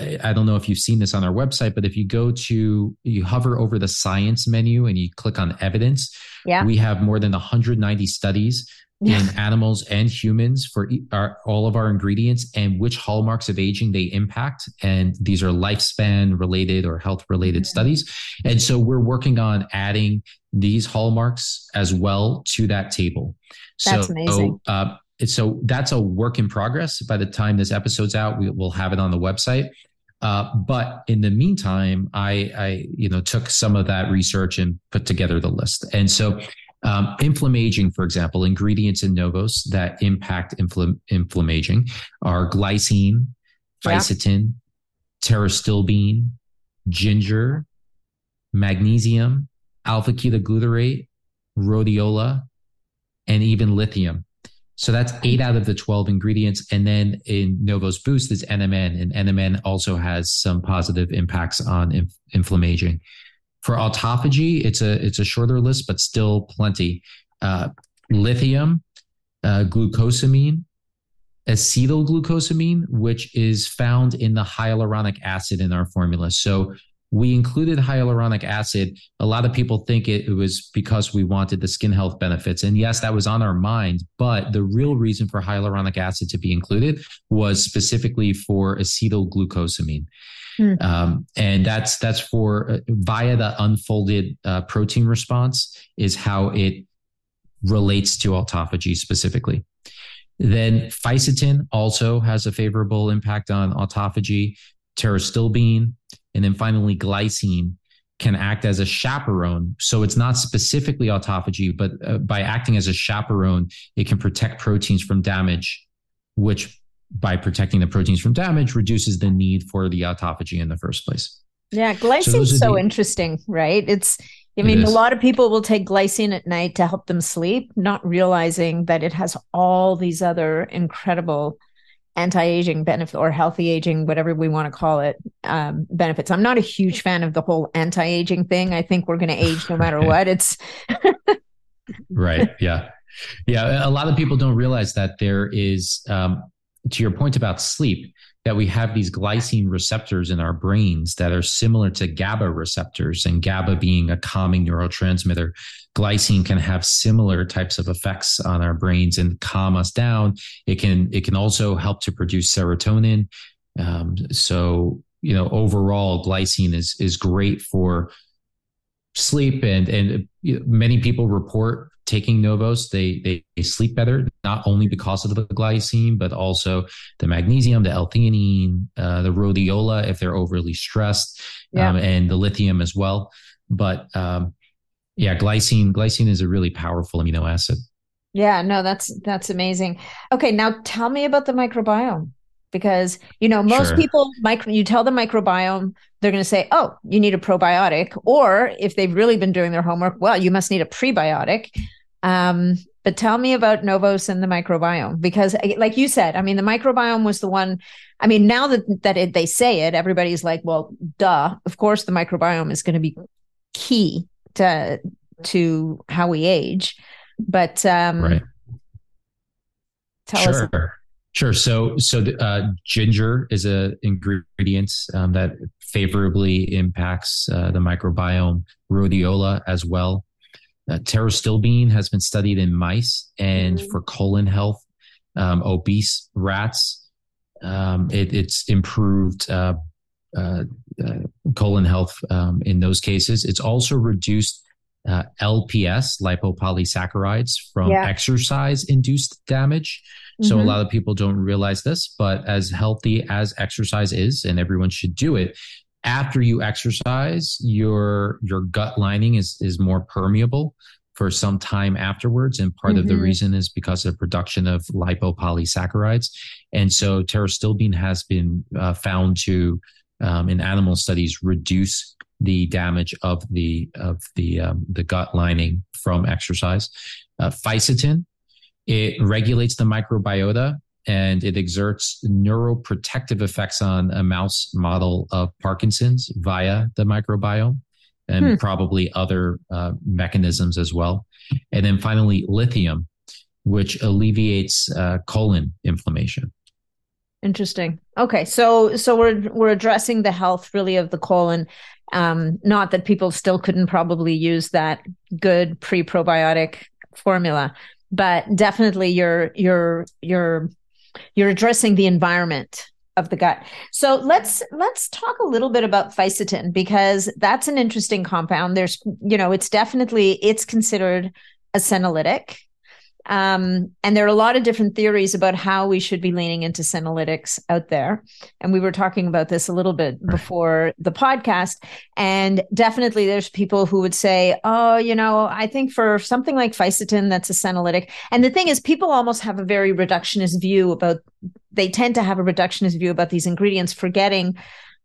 I don't know if you've seen this on our website, but if you go to, you hover over the science menu and you click on evidence, yeah. we have more than 190 studies yeah. in animals and humans for our, all of our ingredients and which hallmarks of aging they impact. And these are lifespan related or health related mm-hmm. studies. And so we're working on adding these hallmarks as well to that table. That's so, amazing. Uh, so that's a work in progress. By the time this episode's out, we will have it on the website. Uh, but in the meantime, I, I, you know, took some of that research and put together the list. And so, um, inflammaging, for example, ingredients in Novos that impact infl- inflammaging are glycine, fisetin, yeah. ginger, magnesium, alpha ketoglutarate, rhodiola, and even lithium. So that's eight out of the 12 ingredients. And then in Novos Boost is NMN, and NMN also has some positive impacts on inf- inflammation. For autophagy, it's a it's a shorter list, but still plenty. Uh, lithium, uh, glucosamine, which is found in the hyaluronic acid in our formula. So we included hyaluronic acid. A lot of people think it, it, was because we wanted the skin health benefits. And yes, that was on our mind. But the real reason for hyaluronic acid to be included was specifically for acetylglucosamine. Hmm. Um, and that's that's for uh, via the unfolded uh, protein response is how it relates to autophagy specifically. Then fisetin also has a favorable impact on autophagy. Pterostilbene, and then finally, glycine can act as a chaperone. So it's not specifically autophagy, but uh, by acting as a chaperone, it can protect proteins from damage, which by protecting the proteins from damage reduces the need for the autophagy in the first place. Yeah, glycine is so, so the, interesting, right? It's I mean, a lot of people will take glycine at night to help them sleep, not realizing that it has all these other incredible anti-aging benefit or healthy aging whatever we want to call it um, benefits. I'm not a huge fan of the whole anti-aging thing. I think we're going to age no matter what. It's right yeah. Yeah a lot of people don't realize that there is um, to your point about sleep that we have these glycine receptors in our brains that are similar to GABA receptors, and GABA being a calming neurotransmitter. Glycine can have similar types of effects on our brains and calm us down. It can it can also help to produce serotonin. Um, so you know, overall, glycine is is great for sleep and and many people report taking Novos, they, they, they sleep better, not only because of the glycine, but also the magnesium, the L-theanine, uh, the rhodiola if they're overly stressed, yeah. um, and the lithium as well. But um, yeah, glycine glycine is a really powerful amino acid. Yeah, no, that's that's amazing. Okay, now tell me about the microbiome because you know most sure. people micro you tell the microbiome they're going to say oh you need a probiotic or if they've really been doing their homework well you must need a prebiotic um, but tell me about novos and the microbiome because eh, like you said i mean the microbiome was the one i mean now that that it, they say it everybody's like well duh of course the microbiome is going to be key to to how we age but um right. tell sure. us Sure. So, so uh, ginger is a ingredient um, that favorably impacts uh, the microbiome. Rhodiola as well. Uh, pterostilbene has been studied in mice and mm-hmm. for colon health, um, obese rats. Um, it, it's improved uh, uh, uh, colon health um, in those cases. It's also reduced uh, LPS, lipopolysaccharides, from yeah. exercise induced damage. So mm-hmm. a lot of people don't realize this, but as healthy as exercise is, and everyone should do it, after you exercise, your your gut lining is is more permeable for some time afterwards. And part mm-hmm. of the mm-hmm. reason is because of production of lipopolysaccharides. And so pterostilbene has been uh, found to um, in animal studies reduce the damage of the of the um, the gut lining from exercise. Uh, fisetin it regulates the microbiota and it exerts neuroprotective effects on a mouse model of Parkinson's via the microbiome and hmm. probably other uh, mechanisms as well. And then finally, lithium, which alleviates uh, colon inflammation. Interesting. Okay, so so we're we're addressing the health really of the colon. Um, not that people still couldn't probably use that good pre probiotic formula, but definitely you're you're you're you're addressing the environment of the gut. So let's let's talk a little bit about fisetin because that's an interesting compound. There's you know it's definitely it's considered a senolytic um, and there are a lot of different theories about how we should be leaning into senolytics out there. And we were talking about this a little bit before the podcast. And definitely there's people who would say, oh, you know, I think for something like fisetin, that's a senolytic. And the thing is, people almost have a very reductionist view about, they tend to have a reductionist view about these ingredients, forgetting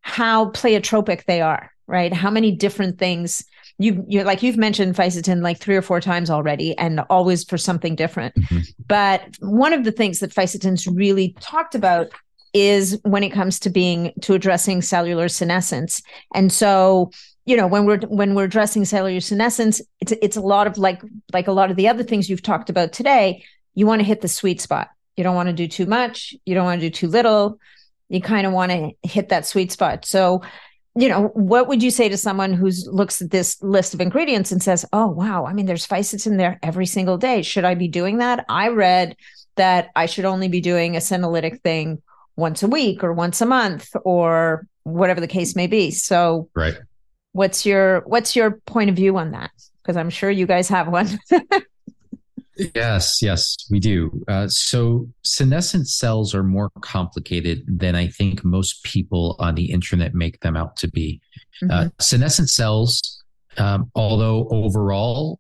how pleiotropic they are, right? How many different things you you like you've mentioned fisetin like three or four times already and always for something different. Mm-hmm. but one of the things that fisetin's really talked about is when it comes to being to addressing cellular senescence. And so you know when we're when we're addressing cellular senescence it's it's a lot of like like a lot of the other things you've talked about today you want to hit the sweet spot. You don't want to do too much. You don't want to do too little. You kind of want to hit that sweet spot. So you know, what would you say to someone who looks at this list of ingredients and says, "Oh, wow, I mean, there's fisetin there every single day. Should I be doing that?" I read that I should only be doing a senolytic thing once a week or once a month or whatever the case may be. So, right. What's your what's your point of view on that? Because I'm sure you guys have one. Yes, yes, we do. Uh, so senescent cells are more complicated than I think most people on the internet make them out to be. Uh, mm-hmm. Uh, senescent cells, um, although overall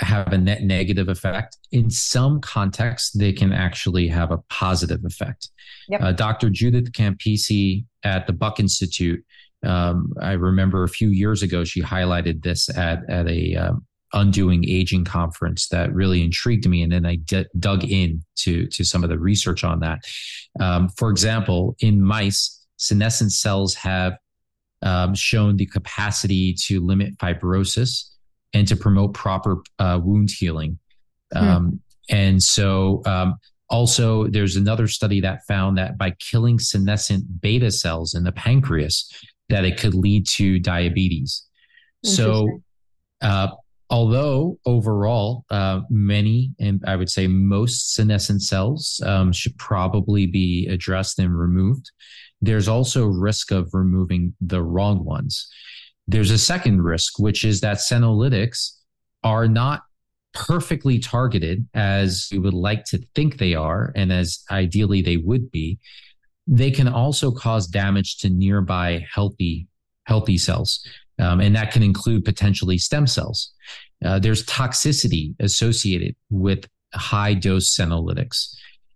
have a net negative effect, in some contexts, they can actually have a positive effect. Yep. Uh, Dr. Judith Campisi at the Buck Institute um, I remember a few years ago, she highlighted this at at a um, undoing aging conference that really intrigued me and then i d- dug in to to some of the research on that. Um, for example in mice senescent cells have um, shown the capacity to limit fibrosis and to promote proper uh, wound healing. Hmm. um, and so um, also there's another study that found that by killing senescent beta cells in the pancreas that it could lead to diabetes. So uh, although overall, uh, many, and I would say most senescent cells um, should probably be addressed and removed, there's also risk of removing the wrong ones. There's a second risk, which is that senolytics are not perfectly targeted as we would like to think they are, and as ideally they would be. They can also cause damage to nearby healthy healthy cells. Um, and that can include potentially stem cells. Uh, there's toxicity associated with high dose senolytics.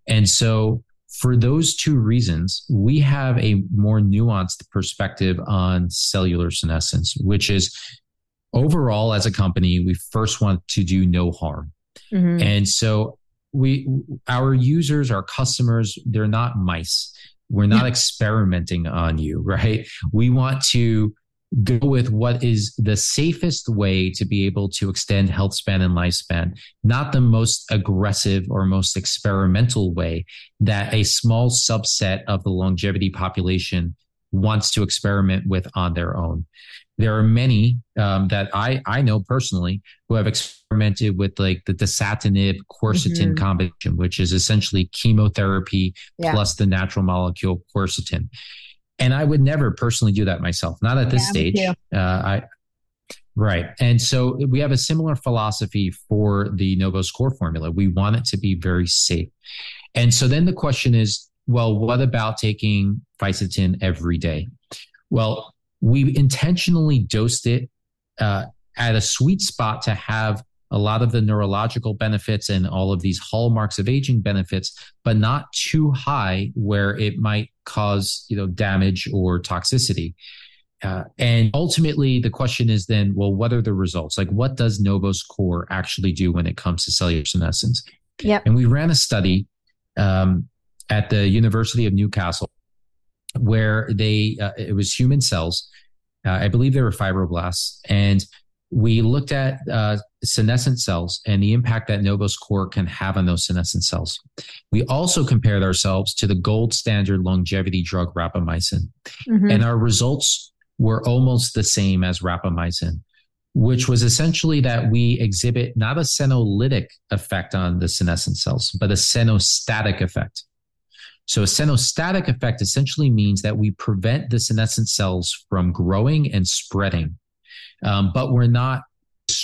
And so, for those two reasons, we have a more nuanced perspective on cellular senescence, which is overall, as a company, we first want to do no harm. Mm-hmm. And so, we, our users, our customers, they're not mice. We're not experimenting on you, right? We want to go with what is the safest way to be able to extend health span and lifespan, not the most aggressive or most experimental way that a small subset of the longevity population wants to experiment with on their own. There are many um, that I, I know personally who have experimented with like the dasatinib quercetin mm-hmm. combination, which is essentially chemotherapy yeah. plus the natural molecule quercetin and I would never personally do that myself, not at this yeah, stage. Uh, I right, and so we have a similar philosophy for the Novos Core formula. We want it to be very safe, and so then the question is, well, what about taking fisetin every day? Well, we intentionally dosed it uh, at a sweet spot to have a lot of the neurological benefits and all of these hallmarks of aging benefits, but not too high where it might cause you know damage or toxicity. Uh, and ultimately, the question is then, well, what are the results? Like, what does Novos Core actually do when it comes to cellular senescence? Yep. And we ran a study um, at the University of Newcastle where they uh, it was human cells. Uh, I believe they were fibroblasts, and we looked at uh, senescent cells and the impact that Novos Core can have on those senescent cells. We also compared ourselves to the gold standard longevity drug rapamycin, mm-hmm. and our results were almost the same as rapamycin, which was essentially that we exhibit not a senolytic effect on the senescent cells, but a senostatic effect. So a senostatic effect essentially means that we prevent the senescent cells from growing and spreading, um, but we're not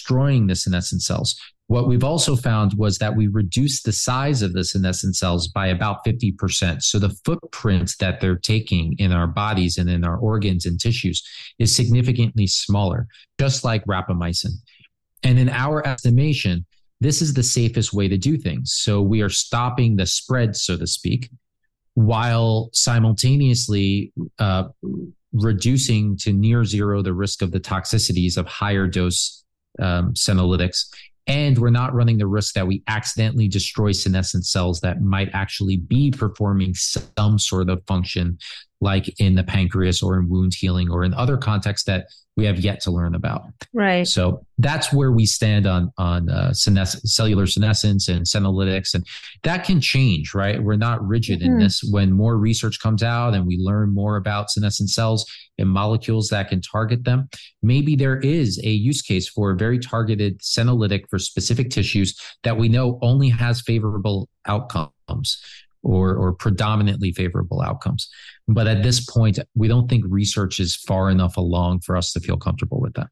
destroying the senescent cells. What we've also found was that we reduced the size of the senescent cells by about 50%. So the footprint that they're taking in our bodies and in our organs and tissues is significantly smaller, just like rapamycin. And in our estimation, this is the safest way to do things. So we are stopping the spread, so to speak, while simultaneously uh, reducing to near zero the risk of the toxicities of higher dose um, senolytics and we're not running the risk that we accidentally destroy senescent cells that might actually be performing some sort of function, like in the pancreas or in wound healing or in other contexts that we have yet to learn about. Right. So that's where we stand on on uh, senes- cellular senescence and senolytics, and that can change. Right. We're not rigid mm-hmm. in this. When more research comes out and we learn more about senescent cells and molecules that can target them, maybe there is a use case for a very targeted senolytic for specific tissues that we know only has favorable outcomes or, or predominantly favorable outcomes. But at this point, we don't think research is far enough along for us to feel comfortable with that.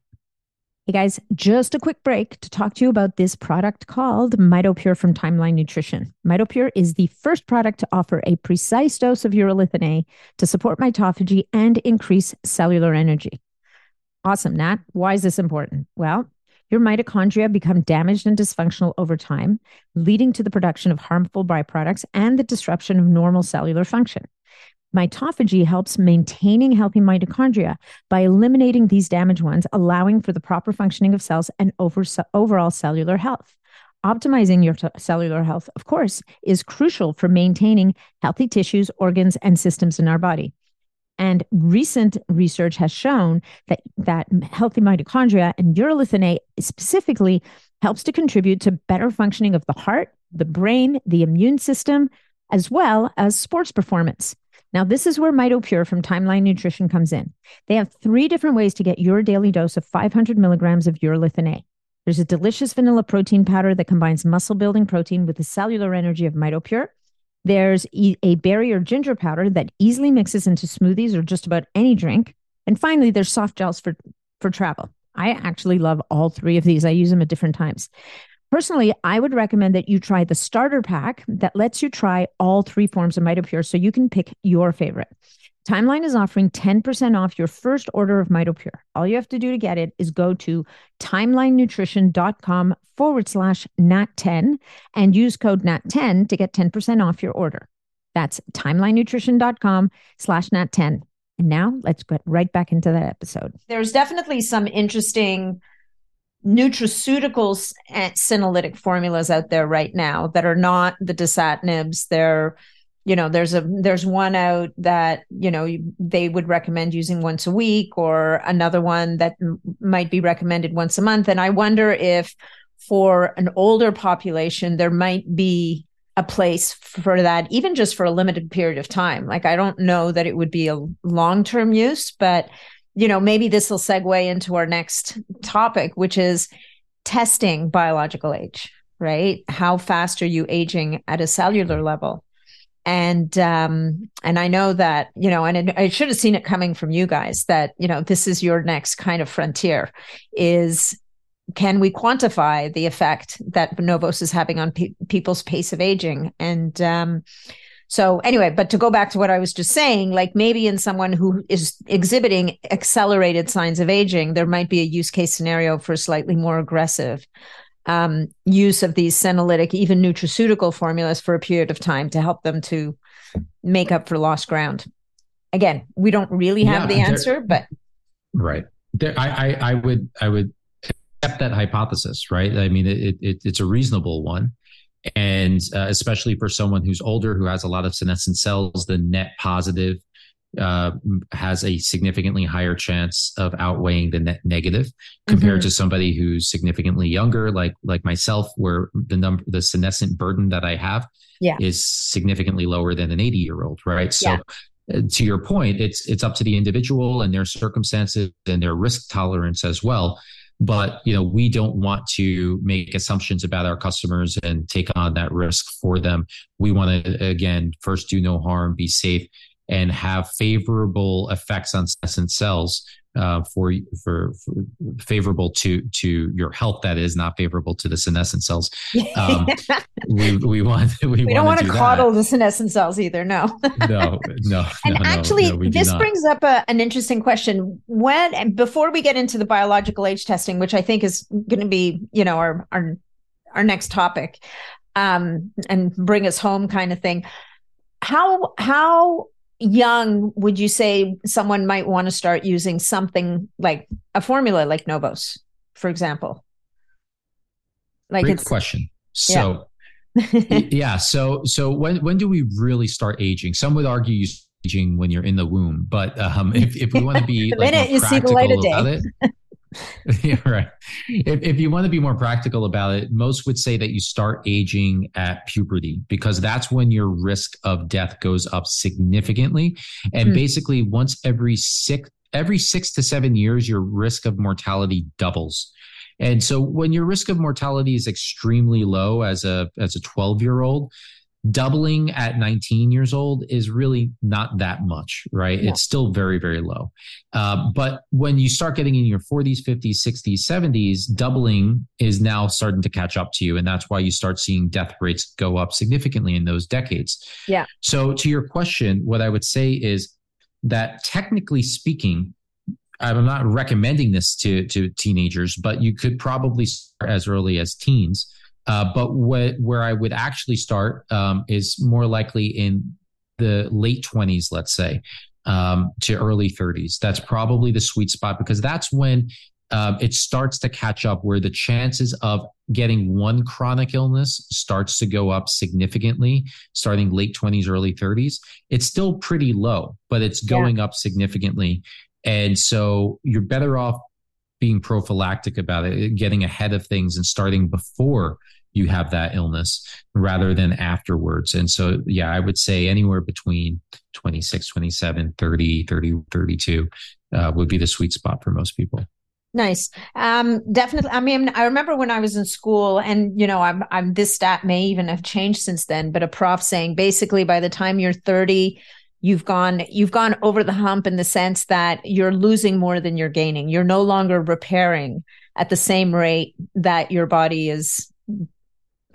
Hey guys, just a quick break to talk to you about this product called MitoPure from Timeline Nutrition. MitoPure is the first product to offer a precise dose of urolithin A to support mitophagy and increase cellular energy. Awesome, Nat. Why is this important? Well, your mitochondria become damaged and dysfunctional over time, leading to the production of harmful byproducts and the disruption of normal cellular function. Mitophagy helps maintaining healthy mitochondria by eliminating these damaged ones, allowing for the proper functioning of cells and over, overall cellular health. Optimizing your t- cellular health, of course, is crucial for maintaining healthy tissues, organs, and systems in our body. And recent research has shown that, that healthy mitochondria and urolithin specifically helps to contribute to better functioning of the heart, the brain, the immune system, as well as sports performance. Now, this is where MitoPure from Timeline Nutrition comes in. They have three different ways to get your daily dose of 500 milligrams of urolithin. There's a delicious vanilla protein powder that combines muscle building protein with the cellular energy of MitoPure. There's a berry or ginger powder that easily mixes into smoothies or just about any drink. And finally, there's soft gels for, for travel. I actually love all three of these. I use them at different times. Personally, I would recommend that you try the starter pack that lets you try all three forms of MitoPure so you can pick your favorite. Timeline is offering 10% off your first order of MitoPure. All you have to do to get it is go to timelinenutrition.com forward slash NAT10 and use code NAT10 to get 10% off your order. That's timelinenutrition.com slash NAT10. And now let's get right back into that episode. There's definitely some interesting nutraceuticals and senolytic formulas out there right now that are not the dasatinibs. They're, you know, there's a there's one out that you know they would recommend using once a week, or another one that m- might be recommended once a month. And I wonder if for an older population there might be a place for that, even just for a limited period of time. Like I don't know that it would be a long term use, but you know, maybe this will segue into our next topic, which is testing biological age, right? How fast are you aging at a cellular level? And um, and I know that you know, and it, I should have seen it coming from you guys that you know this is your next kind of frontier. Is can we quantify the effect that Novos is having on pe- people's pace of aging? And um, so anyway, but to go back to what I was just saying, like maybe in someone who is exhibiting accelerated signs of aging, there might be a use case scenario for slightly more aggressive um, use of these senolytic, even nutraceutical formulas for a period of time to help them to make up for lost ground. Again, we don't really have yeah, the answer, but right. There, I, I, I would, I would accept that hypothesis, right? I mean, it, it it's a reasonable one and uh, especially for someone who's older who has a lot of senescent cells the net positive uh, has a significantly higher chance of outweighing the net negative compared mm-hmm. to somebody who's significantly younger, like like myself, where the number the senescent burden that I have yeah. is significantly lower than an 80 year old, right? So. Yeah. Uh, to your point, it's it's up to the individual and their circumstances and their risk tolerance as well but you know we don't want to make assumptions about our customers and take on that risk for them we want to again first do no harm be safe and have favorable effects on senescent cells uh, for, for, for favorable to to your health that is not favorable to the senescent cells. Um, we we want we, we don't want to do coddle that. the senescent cells either. No, no, no. And no, actually, no, this brings up a, an interesting question. When before we get into the biological age testing, which I think is going to be you know our our our next topic, um, and bring us home kind of thing. How how young would you say someone might want to start using something like a formula like Novos, for example? Like Great it's question. So yeah. yeah. So so when when do we really start aging? Some would argue you aging when you're in the womb, but um, if if we want to be the like minute you see the light of day. It, yeah, right. If, if you want to be more practical about it, most would say that you start aging at puberty because that's when your risk of death goes up significantly. And mm. basically, once every six every six to seven years, your risk of mortality doubles. And so, when your risk of mortality is extremely low as a as a twelve year old, doubling at 19 years old is really not that much, right? Yeah. It's still very, very low. Uh, but when you start getting in your 40s, 50s, 60s, 70s, doubling is now starting to catch up to you. And that's why you start seeing death rates go up significantly in those decades. Yeah. So, to your question, what I would say is that technically speaking, I'm not recommending this to, to teenagers, but you could probably start as early as teens uh, but what, where I would actually start um, is more likely in the late 20s, let's say, um, to early 30s. That's probably the sweet spot because that's when um, it starts to catch up where the chances of getting one chronic illness starts to go up significantly starting late 20s early 30s it's still pretty low but it's going yeah. up significantly and so you're better off being prophylactic about it getting ahead of things and starting before you have that illness rather than afterwards. And so, yeah, I would say anywhere between 26, 27, 30, 30, 32 uh, would be the sweet spot for most people. Nice. Um, definitely. I mean, I remember when I was in school, and you know, I'm, I'm this stat may even have changed since then, but a prof saying basically by the time you're 30, you've gone you've gone over the hump in the sense that you're losing more than you're gaining. You're no longer repairing at the same rate that your body is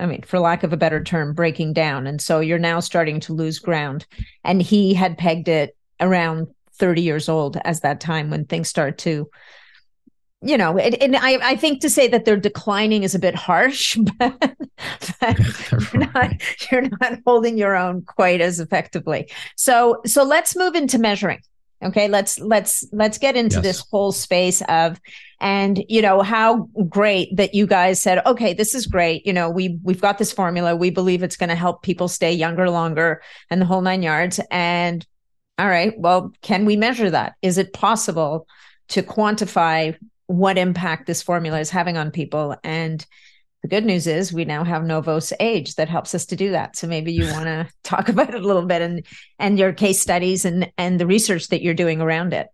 I mean, for lack of a better term, breaking down. And so you're now starting to lose ground. And he had pegged it around 30 years old as that time when things start to, you know, and, and I, I think to say that they're declining is a bit harsh, but, but you're, not, you're not holding your own quite as effectively. So, so let's move into measuring okay let's let's let's get into yes. this whole space of and you know how great that you guys said okay this is great. You know we we've got this formula. We believe it's going to help people stay younger longer and the whole nine yards. And all right well can we measure that? Is it possible to quantify what impact this formula is having on people? And the good news is we now have Novos Age that helps us to do that. So maybe you want to talk about it a little bit and and your case studies and and the research that you're doing around it.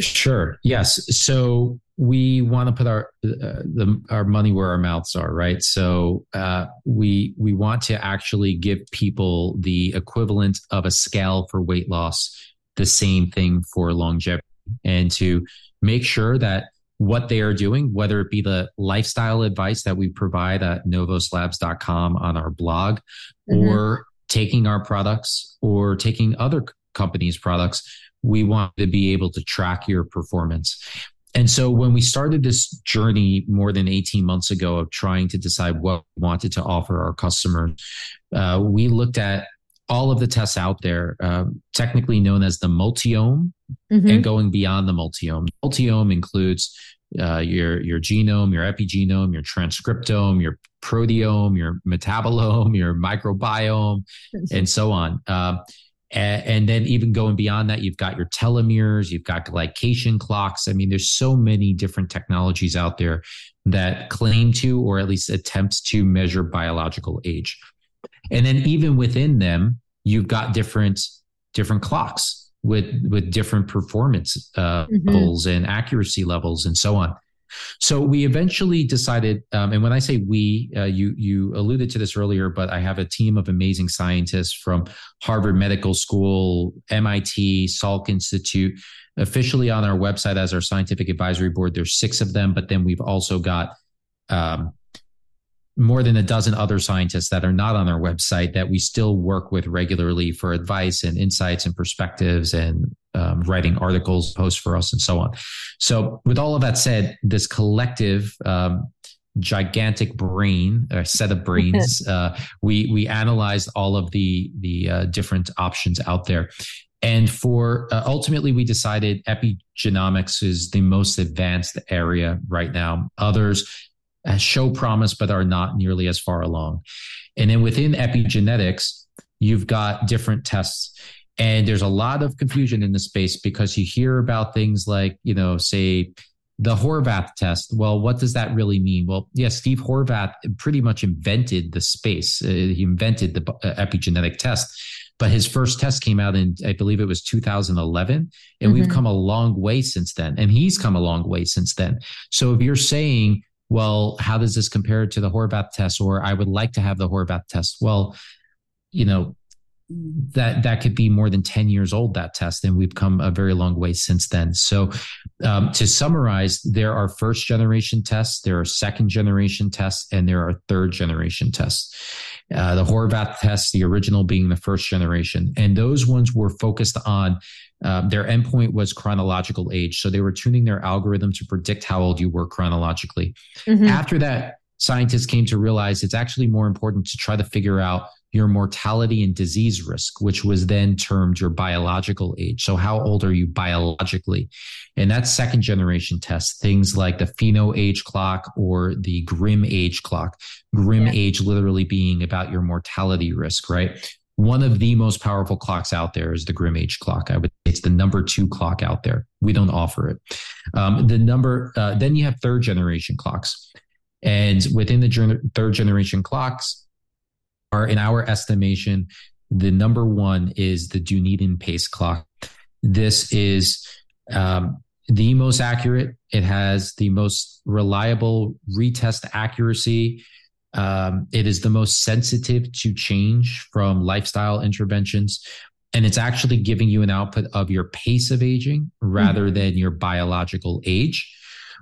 Sure. Yes. So we want to put our uh, the, our money where our mouths are, right? So uh, we we want to actually give people the equivalent of a scale for weight loss, the same thing for longevity, and to make sure that what they are doing, whether it be the lifestyle advice that we provide at novoslabs.com on our blog, mm-hmm. or taking our products or taking other companies' products, we want to be able to track your performance. and so when we started this journey more than 18 months ago of trying to decide what we wanted to offer our customers, uh, we looked at all of the tests out there, uh, technically known as the multiome, mm-hmm. and going beyond the multiome. Multiome includes uh, your your genome, your epigenome, your transcriptome, your proteome, your metabolome, your microbiome, and so on. Uh, and, and, then even going beyond that, you've got your telomeres, you've got glycation clocks. I mean, there's so many different technologies out there that claim to, or at least attempt to measure biological age. And then even within them, you've got different different clocks with with different performance uh, mm-hmm. levels and accuracy levels and so on. So we eventually decided, um, and when I say we, uh, you you alluded to this earlier, but I have a team of amazing scientists from Harvard Medical School, MIT, Salk Institute, officially on our website as our scientific advisory board. There's six of them, but then we've also got um, more than a dozen other scientists that are not on our website that we still work with regularly for advice and insights and perspectives and um, writing articles, posts for us, and so on. So, with all of that said, this collective um, gigantic brain, a set of brains, uh, we we analyzed all of the the uh, different options out there. And for uh, ultimately, we decided epigenomics is the most advanced area right now. Others show promise but are not nearly as far along. And then within epigenetics, you've got different tests. And there's a lot of confusion in the space because you hear about things like, you know, say the Horvath test. Well, what does that really mean? Well, yeah, Steve Horvath pretty much invented the space. Uh, he invented the uh, epigenetic test. But his first test came out in, I believe it was 2011. And mm-hmm. we've come a long way since then. And he's come a long way since then. So if you're saying well, how does this compare to the Horvath test? Or I would like to have the Horvath test. Well, you know, that that could be more than 10 years old that test and we've come a very long way since then so um, to summarize there are first generation tests there are second generation tests and there are third generation tests uh, the horvath test the original being the first generation and those ones were focused on um, their endpoint was chronological age. So they were tuning their algorithm to predict how old you were chronologically. Mm-hmm. After that, scientists came to realize it's actually more important to try to figure out your mortality and disease risk, which was then termed your biological age. So, how old are you biologically? And that's second generation tests, things like the PhenoAge clock or the GrimAge clock. Grim yeah. age literally being about your mortality risk, right? One of the most powerful clocks out there is the GrimAge clock. I would say it's the number two clock out there. We don't offer it. Um, the number, uh, then you have third generation clocks. And within the third generation clocks are, in our estimation, the number one is the DunedInPACE clock. This is um, the most accurate. It has the most reliable retest accuracy. Um, it is the most sensitive to change from lifestyle interventions. And it's actually giving you an output of your pace of aging rather mm-hmm. than your biological age,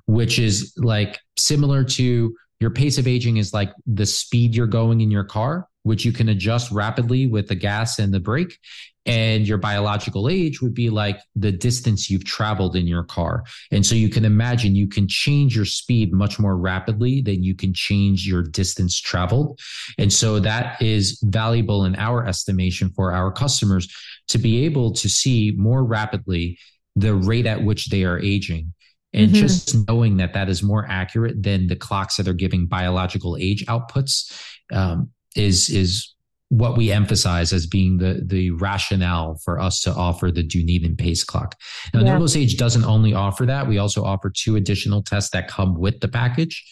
which is like similar to your pace of aging is like the speed you're going in your car, which you can adjust rapidly with the gas and the brake. And your biological age would be like the distance you've traveled in your car. And so you can imagine you can change your speed much more rapidly than you can change your distance traveled. And so that is valuable in our estimation for our customers to be able to see more rapidly the rate at which they are aging and mm-hmm. just knowing that that is more accurate than the clocks that are giving biological age outputs um, is is what we emphasize as being the the rationale for us to offer the DunedInPACE clock. Now, yeah. Novos Age doesn't only offer that; we also offer two additional tests that come with the package.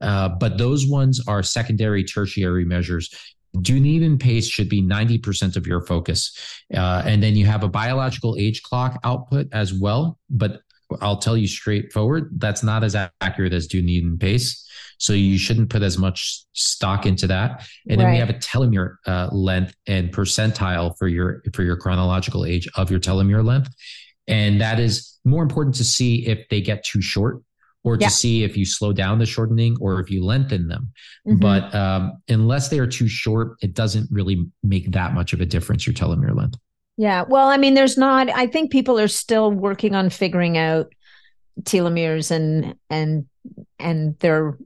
Uh, but those ones are secondary, tertiary measures. DunedInPACE should be 90% of your focus. Uh, and then you have a biological age clock output as well. But I'll tell you straightforward, that's not as accurate as DunedInPACE. So you shouldn't put as much stock into that. And then we have a telomere uh, length and percentile for your for your chronological age of your telomere length, and that is more important to see if they get too short or to yeah. see if you slow down the shortening or if you lengthen them. Mm-hmm. But um, unless they are too short, it doesn't really make that much of a difference. Your telomere length. Yeah. Well, I mean, there's not. I think people are still working on figuring out telomeres and and and their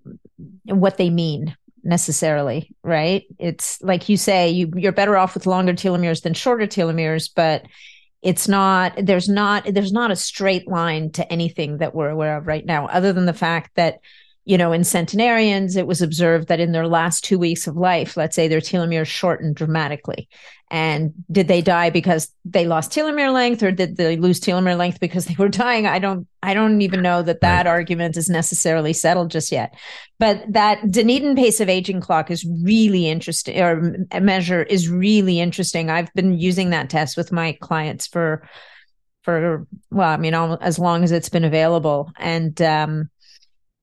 what they mean necessarily, right? It's like you say, you you're better off with longer telomeres than shorter telomeres, but it's not there's not there's not a straight line to anything that we're aware of right now, other than the fact that you know, in centenarians, it was observed that in their last two weeks of life, let's say their telomeres shortened dramatically. And did they die because they lost telomere length or did they lose telomere length because they were dying? I don't, I don't even know that that right. argument is necessarily settled just yet. But that Dunedin pace of aging clock is really interesting or measure is really interesting. I've been using that test with my clients for, for, well, I mean, as long as it's been available. And, um,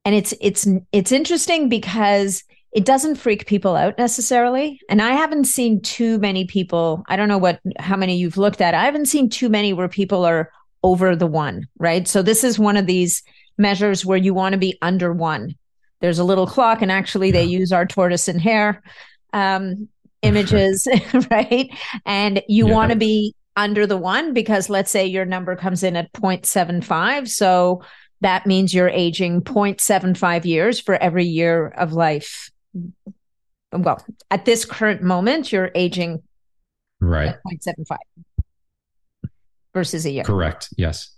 and it's it's it's interesting because it doesn't freak people out necessarily. And i haven't seen too many people i don't know what how many you've looked at. I haven't seen too many where people are over the one right? So this is one of these measures where you want to be under one. There's a little clock and actually yeah. they use our tortoise and hare um, images right? And you yeah. want to be under the one because let's say your number comes in at 0.75 so that means you're aging 0.75 years for every year of life. Well, at this current moment, you're aging right 0.75 versus a year. Correct. Yes.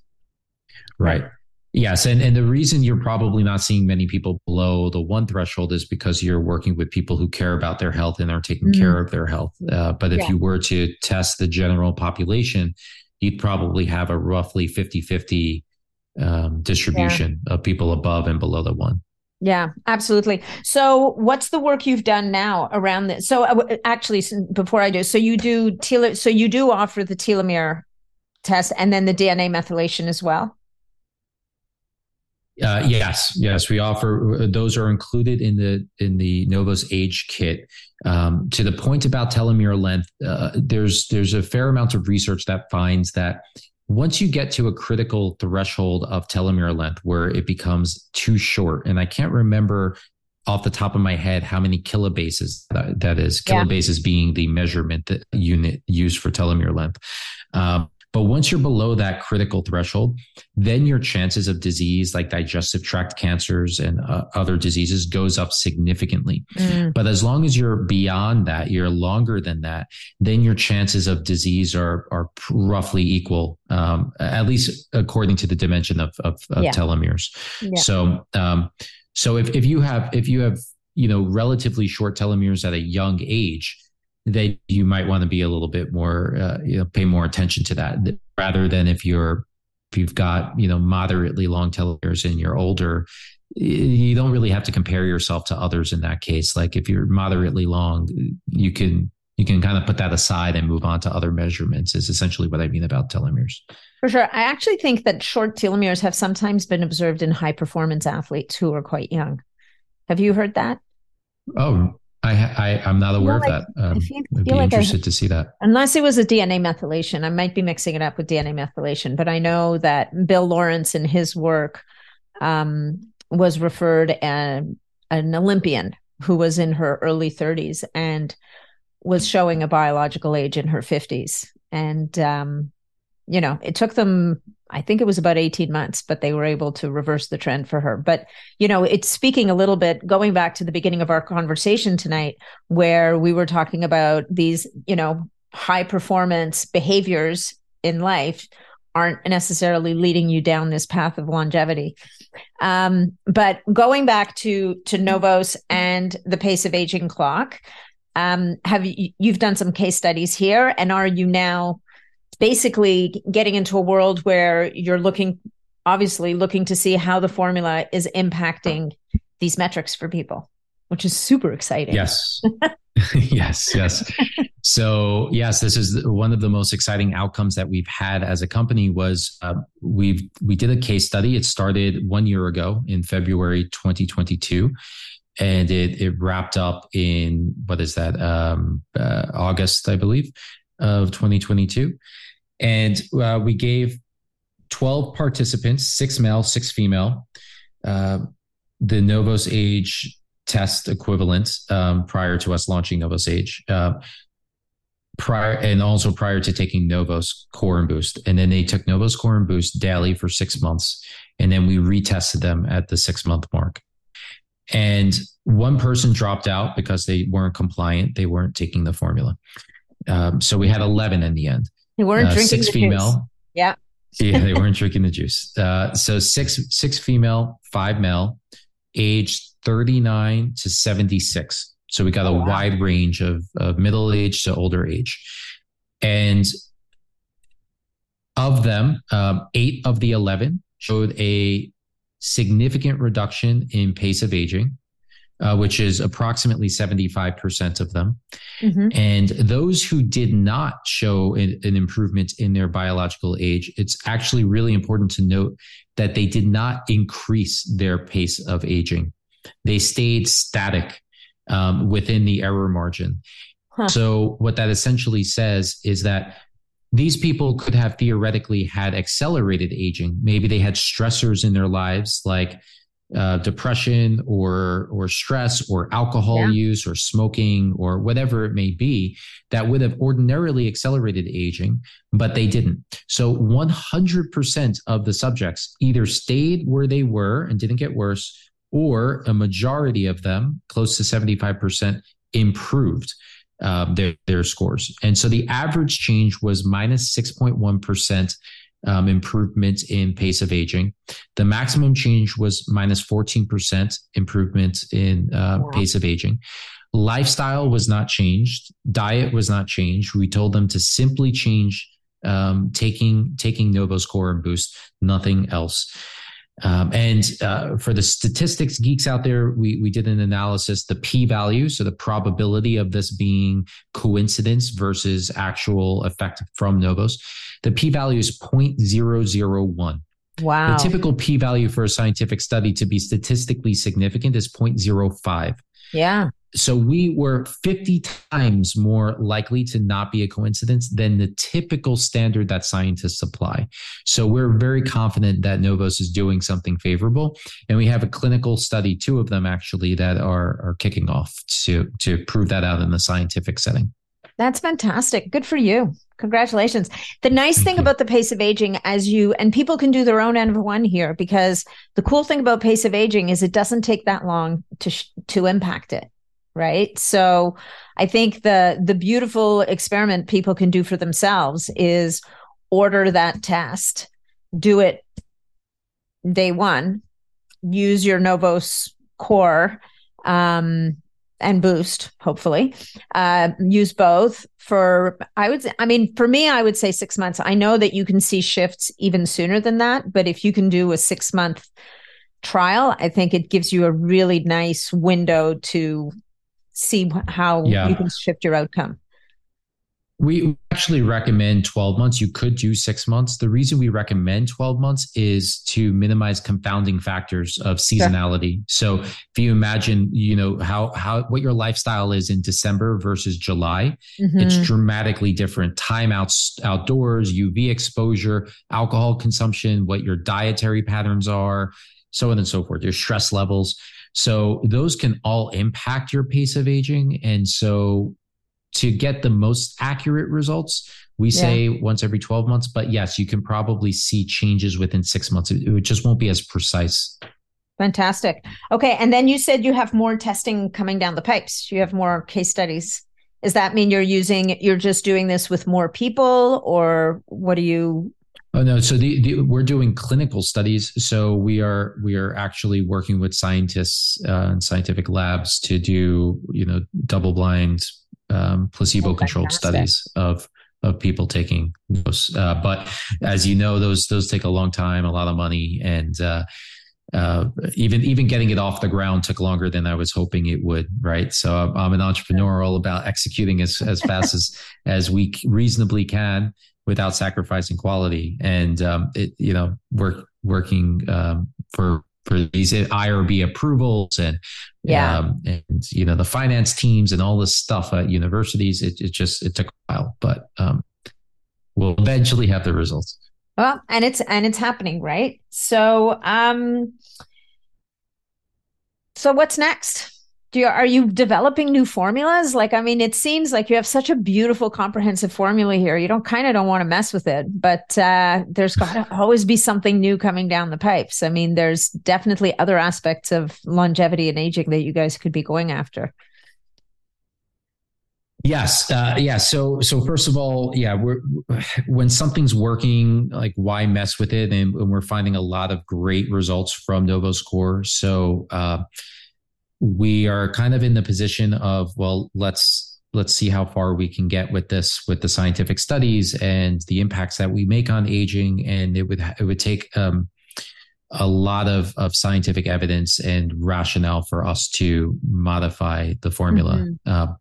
Right. right. Yes, and and the reason you're probably not seeing many people below the one threshold is because you're working with people who care about their health and are taking mm-hmm. care of their health. Uh, but if yeah. you were to test the general population, you'd probably have a roughly 50-50 um, distribution yeah. of people above and below the one. Yeah, absolutely. So, what's the work you've done now around this? So, uh, actually, before I do, so you do tele, so you do offer the telomere test and then the DNA methylation as well. Uh, yes, yes, we offer those are included in the in the Novos Age kit. Um, to the point about telomere length, uh, there's there's a fair amount of research that finds that once you get to a critical threshold of telomere length where it becomes too short, and I can't remember off the top of my head how many kilobases that, that is, yeah. kilobases being the measurement that unit used for telomere length. Um, but once you're below that critical threshold, then your chances of disease like digestive tract cancers and uh, other diseases goes up significantly. Mm. But as long as you're beyond that, you're longer than that, then your chances of disease are are roughly equal, um, at least according to the dimension of of, of yeah. telomeres. Yeah. So um, so if if you have if you have you know relatively short telomeres at a young age that you might want to be a little bit more, uh, you know, pay more attention to that rather than if you're, if you've got, you know, moderately long telomeres and you're older, you don't really have to compare yourself to others in that case. Like if you're moderately long, you can, you can kind of put that aside and move on to other measurements is essentially what I mean about telomeres. For sure. I actually think that short telomeres have sometimes been observed in high performance athletes who are quite young. Have you heard that? Oh, I, I am not aware like, of that. Um, I feel, I'd be like interested I, to see that. Unless it was a DNA methylation, I might be mixing it up with DNA methylation. But I know that Bill Lawrence in his work um, was referred as an Olympian who was in her early 30s and was showing a biological age in her 50s. And um, you know, it took them I think it was about 18 months, but they were able to reverse the trend for her. But, you know, it's speaking a little bit, going back to the beginning of our conversation tonight, where we were talking about these, you know, high performance behaviors in life aren't necessarily leading you down this path of longevity. Um, but going back to to Novos and the pace of aging clock, um, have you you've done some case studies here, and are you now basically getting into a world where you're looking, obviously, looking to see how the formula is impacting these metrics for people, which is super exciting. Yes. yes, yes. So, yes, this is one of the most exciting outcomes that we've had as a company was uh, we've we did a case study. It started 1 year ago in February 2022 and it it wrapped up in what is that um, uh, August, I believe, of 2022. And uh, we gave 12 participants, six male, six female, uh, the Novos Age test equivalent um, prior to us launching Novos Age. Uh, prior and also prior to taking Novos Core and Boost. And then they took Novos Core and Boost daily for six months. And then we retested them at the six month mark. And one person dropped out because they weren't compliant. They weren't taking the formula. Um, so we had 11 in the end. They weren't uh, drinking six female. Juice. Yeah. yeah, they weren't drinking the juice. Uh, so six, six female, five male, aged 39 to 76. So we got a oh, wow. wide range of, of middle age to older age. And of them, um, eight of the 11 showed a significant reduction in pace of aging, uh, which is approximately 75% of them. Mm-hmm. And those who did not show an, an improvement in their biological age, it's actually really important to note that they did not increase their pace of aging. They stayed static um, within the error margin. Huh. So, what that essentially says is that these people could have theoretically had accelerated aging. Maybe they had stressors in their lives like uh, depression or or stress or alcohol yeah. use or smoking or whatever it may be that would have ordinarily accelerated aging, but they didn't. So 100% of the subjects either stayed where they were and didn't get worse, or a majority of them, close to 75%, improved um, their, their scores. And so the average change was minus 6.1 um, improvement in pace of aging. The maximum change was minus 14% improvement in uh, wow. pace of aging. Lifestyle was not changed. Diet was not changed. We told them to simply change um, taking taking Novos Core and Boost, nothing else. Um, and uh, for the statistics geeks out there, we, we did an analysis, the p value, so the probability of this being coincidence versus actual effect from Novos. The p value is 0.001. Wow. The typical p value for a scientific study to be statistically significant is 0.05. Yeah. So we were 50 times more likely to not be a coincidence than the typical standard that scientists apply. So we're very confident that Novos is doing something favorable. And we have a clinical study, two of them actually, that are, are kicking off to, to prove that out in the scientific setting. That's fantastic. Good for you. Congratulations. The nice Thank thing you. about the pace of aging, as you and people can do their own n of one here, because the cool thing about pace of aging is it doesn't take that long to to impact it right? So i think the the beautiful experiment people can do for themselves is order that test do it day one use your novos core um, and boost hopefully uh, use both for i would say i mean for me i would say six months. I know that you can see shifts even sooner than that but if you can do a six month trial i think it gives you a really nice window to see how yeah. you can shift your outcome? We actually recommend 12 months. You could do six months. The reason we recommend 12 months is to minimize confounding factors of seasonality. Sure. So if you imagine, you know, how, how, what your lifestyle is in December versus July, mm-hmm. it's dramatically different. Time out, outdoors, UV exposure, alcohol consumption, what your dietary patterns are, so on and so forth, your stress levels. So those can all impact your pace of aging. And so to get the most accurate results, we yeah. say once every 12 months, but yes, you can probably see changes within six months. It just won't be as precise. Fantastic. Okay. And then you said you have more testing coming down the pipes. You have more case studies. Does that mean you're using, you're just doing this with more people or what are you Oh no! So the, the, we're doing clinical studies. So we are we are actually working with scientists uh, and scientific labs to do you know double blind um, placebo controlled studies of of people taking those. Uh, but as you know, those those take a long time, a lot of money, and uh, uh, even even getting it off the ground took longer than I was hoping it would. Right. So I'm, I'm an entrepreneur, all about executing as as fast as as we reasonably can without sacrificing quality. And um, it, you know, work working um, for for these IRB approvals and yeah, um, and you know the finance teams and all this stuff at universities. It, it just it took a while, but um, we'll eventually have the results. Well, and it's and it's happening, right? So, um, so what's next? Do you, are you developing new formulas? Like, I mean, it seems like you have such a beautiful, comprehensive formula here. You don't kind of don't want to mess with it, but uh, there's got to always be something new coming down the pipes. I mean, there's definitely other aspects of longevity and aging that you guys could be going after. Yes, uh, yeah. So, so first of all, yeah, we're when something's working, like why mess with it? And, and we're finding a lot of great results from Novos Core. So, uh, we are kind of in the position of well let's let's see how far we can get with this with the scientific studies and the impacts that we make on aging and it would it would take um, a lot of of scientific evidence and rationale for us to modify the formula mm-hmm. uh,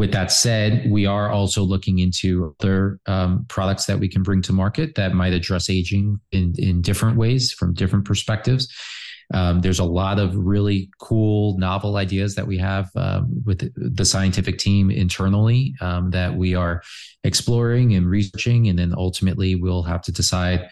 with that said, we are also looking into other um, products that we can bring to market that might address aging in, in different ways from different perspectives. Um, there's a lot of really cool, novel ideas that we have um, with the scientific team internally um, that we are exploring and researching. And then ultimately, we'll have to decide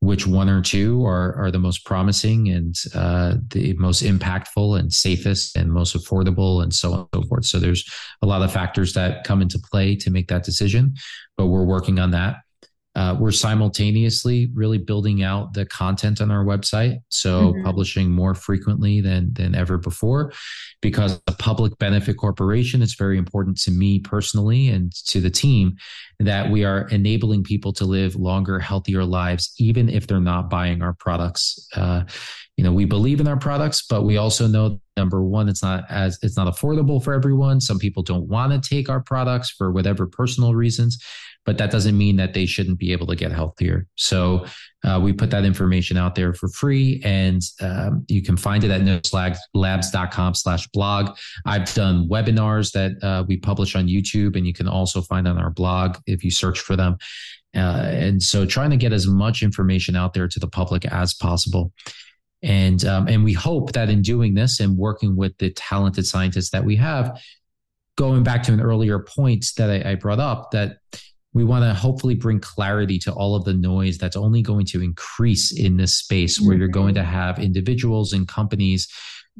which one or two are, are the most promising and uh, the most impactful and safest and most affordable and so on and so forth. So there's a lot of factors that come into play to make that decision, but we're working on that. Uh, we're simultaneously really building out the content on our website, so mm-hmm. publishing more frequently than than ever before. Because a public benefit corporation, it's very important to me personally and to the team that we are enabling people to live longer, healthier lives, even if they're not buying our products. Uh, you know, we believe in our products, but we also know number one, it's not as it's not affordable for everyone. Some people don't want to take our products for whatever personal reasons but that doesn't mean that they shouldn't be able to get healthier. So uh, we put that information out there for free and um, you can find it at novoslabs.com slash blog. I've done webinars that uh, we publish on YouTube and you can also find on our blog if you search for them. Uh, and so trying to get as much information out there to the public as possible. And, um, and we hope that in doing this and working with the talented scientists that we have, going back to an earlier point that I, I brought up, that we want to hopefully bring clarity to all of the noise that's only going to increase in this space where mm-hmm. you're going to mm-hmm. have individuals and companies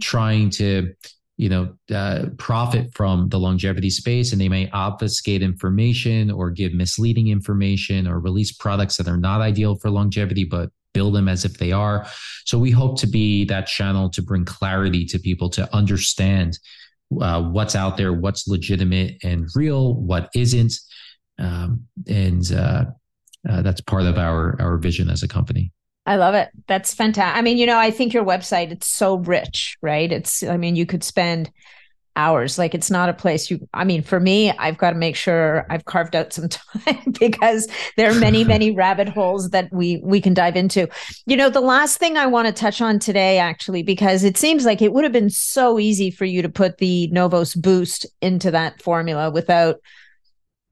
trying to you know uh, profit from the longevity space and they may obfuscate information or give misleading information or release products that are not ideal for longevity but bill them as if they are so we hope to be that channel to bring clarity to people to understand uh, what's out there what's legitimate and real what isn't um, and uh, uh, that's part of our our vision as a company. I love it. That's fantastic. I mean, you know, I think your website it's so rich, right? It's I mean, you could spend hours. Like it's not a place you I mean, for me, I've got to make sure I've carved out some time because there are many, many rabbit holes that we we can dive into. You know, the last thing I want to touch on today actually because it seems like it would have been so easy for you to put the Novos boost into that formula without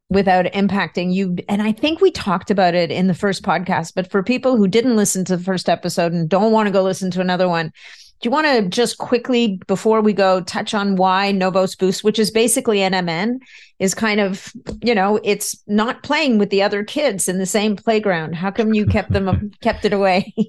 without impacting you. And I think we talked about it in the first podcast, but for people who didn't listen to the first episode and don't want to go listen to another one, do you want to just quickly, before we go, touch on why Novos Boost, which is basically NMN, is kind of, you know, it's not playing with the other kids in the same playground. How come you kept them kept it away?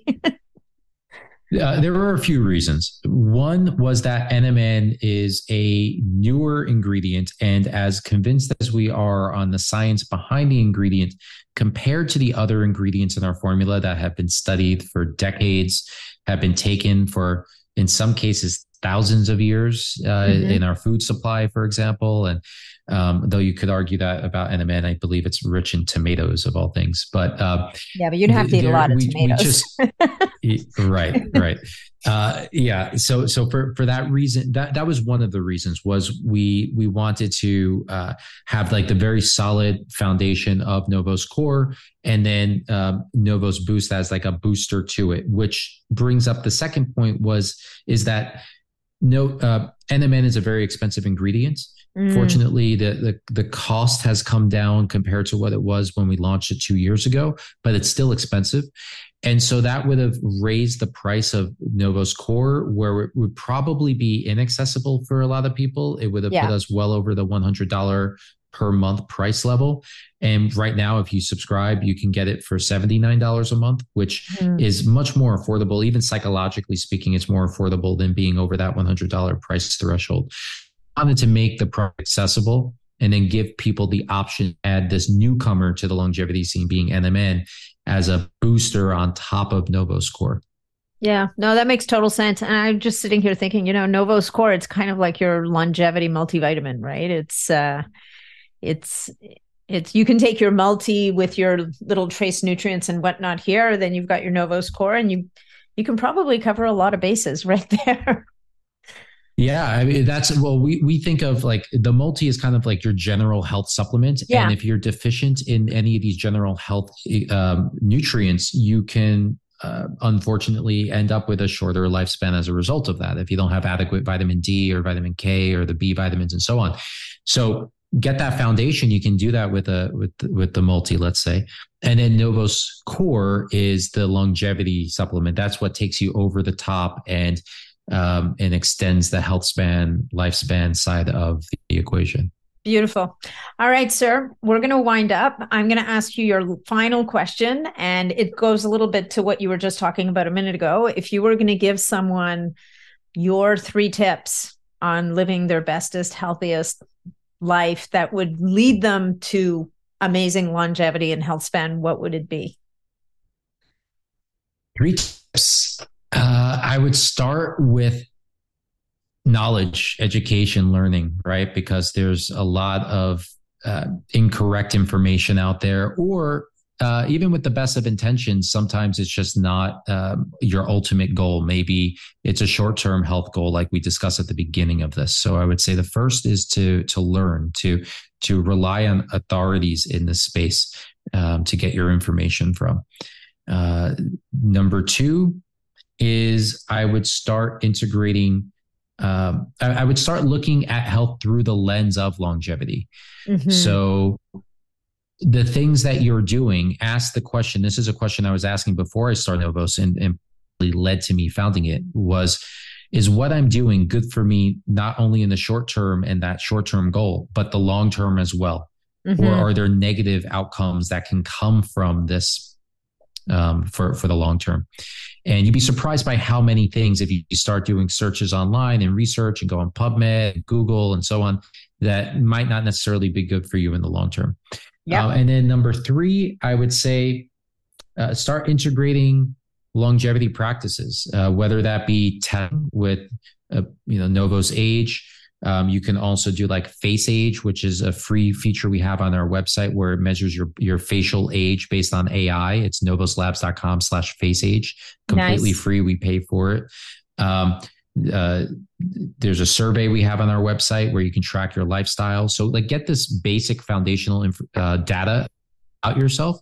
Uh, there were a few reasons. One was that NMN is a newer ingredient, and as convinced as we are on the science behind the ingredient, compared to the other ingredients in our formula that have been studied for decades, have been taken for, in some cases, thousands of years uh, mm-hmm. in our food supply, for example, and um, though you could argue that about NMN, I believe it's rich in tomatoes of all things. But uh, yeah, but you'd have to eat a lot of we, tomatoes. We just, right, right. Uh, yeah. So, so for for that reason, that that was one of the reasons was we we wanted to uh, have like the very solid foundation of Novos Core, and then um, Novos Boost as like a booster to it, which brings up the second point was is that no uh, NMN is a very expensive ingredient Mm. Fortunately, the, the the cost has come down compared to what it was when we launched it two years ago, but it's still expensive. And so that would have raised the price of Novos Core, where it would probably be inaccessible for a lot of people. It would have yeah. put us well over the $100 per month price level. And right now, if you subscribe, you can get it for $79 a month, which mm. is much more affordable. Even psychologically speaking, it's more affordable than being over that $100 price threshold. I wanted to make the product accessible and then give people the option to add this newcomer to the longevity scene being NMN as a booster on top of Novos Core. Yeah, no, that makes total sense. And I'm just sitting here thinking, you know, Novos Core, it's kind of like your longevity multivitamin, right? It's uh it's it's you can take your multi with your little trace nutrients and whatnot here, then you've got your Novos Core and you you can probably cover a lot of bases right there. Yeah, I mean that's well we we think of like the multi is kind of like your general health supplement yeah. and if you're deficient in any of these general health um, nutrients you can uh, unfortunately end up with a shorter lifespan as a result of that if you don't have adequate vitamin D or vitamin K or the B vitamins and so on. So get that foundation. You can do that with a with with the multi, let's say, and then Novos Core is the longevity supplement. That's what takes you over the top and um, and extends the health span lifespan side of the equation. Beautiful. All right, sir. We're going to wind up. I'm going to ask you your final question, and it goes a little bit to what you were just talking about a minute ago. If you were going to give someone your three tips on living their bestest, healthiest life that would lead them to amazing longevity and health span, what would it be? Three tips. Uh, I would start with knowledge, education, learning, right? Because there's a lot of uh, incorrect information out there, or uh, even with the best of intentions, sometimes it's just not um, your ultimate goal. Maybe it's a short-term health goal, like we discussed at the beginning of this. So I would say the first is to to learn to to rely on authorities in this space um, to get your information from. Uh, number two is I would start integrating um, I, I, would start looking at health through the lens of longevity. Mm-hmm. So the things that you're doing, ask the question. This is a question I was asking before I started Novos and, and led to me founding it was, is what I'm doing good for me, not only in the short term and that short term goal, but the long term as well? Mm-hmm. Or are there negative outcomes that can come from this um, for for the long term. And you'd be surprised by how many things, if you start doing searches online and research and go on PubMed, Google, and so on, that might not necessarily be good for you in the long term. Yeah. Uh, and then number three, I would say uh, start integrating longevity practices, uh, whether that be tech with uh, you know Novos Age, um, you can also do like face age, which is a free feature we have on our website where it measures your, your facial age based on AI. It's novoslabs.com slash face age, completely nice. free. We pay for it. Um, uh, there's a survey we have on our website where you can track your lifestyle. So like get this basic foundational inf- uh, data out yourself.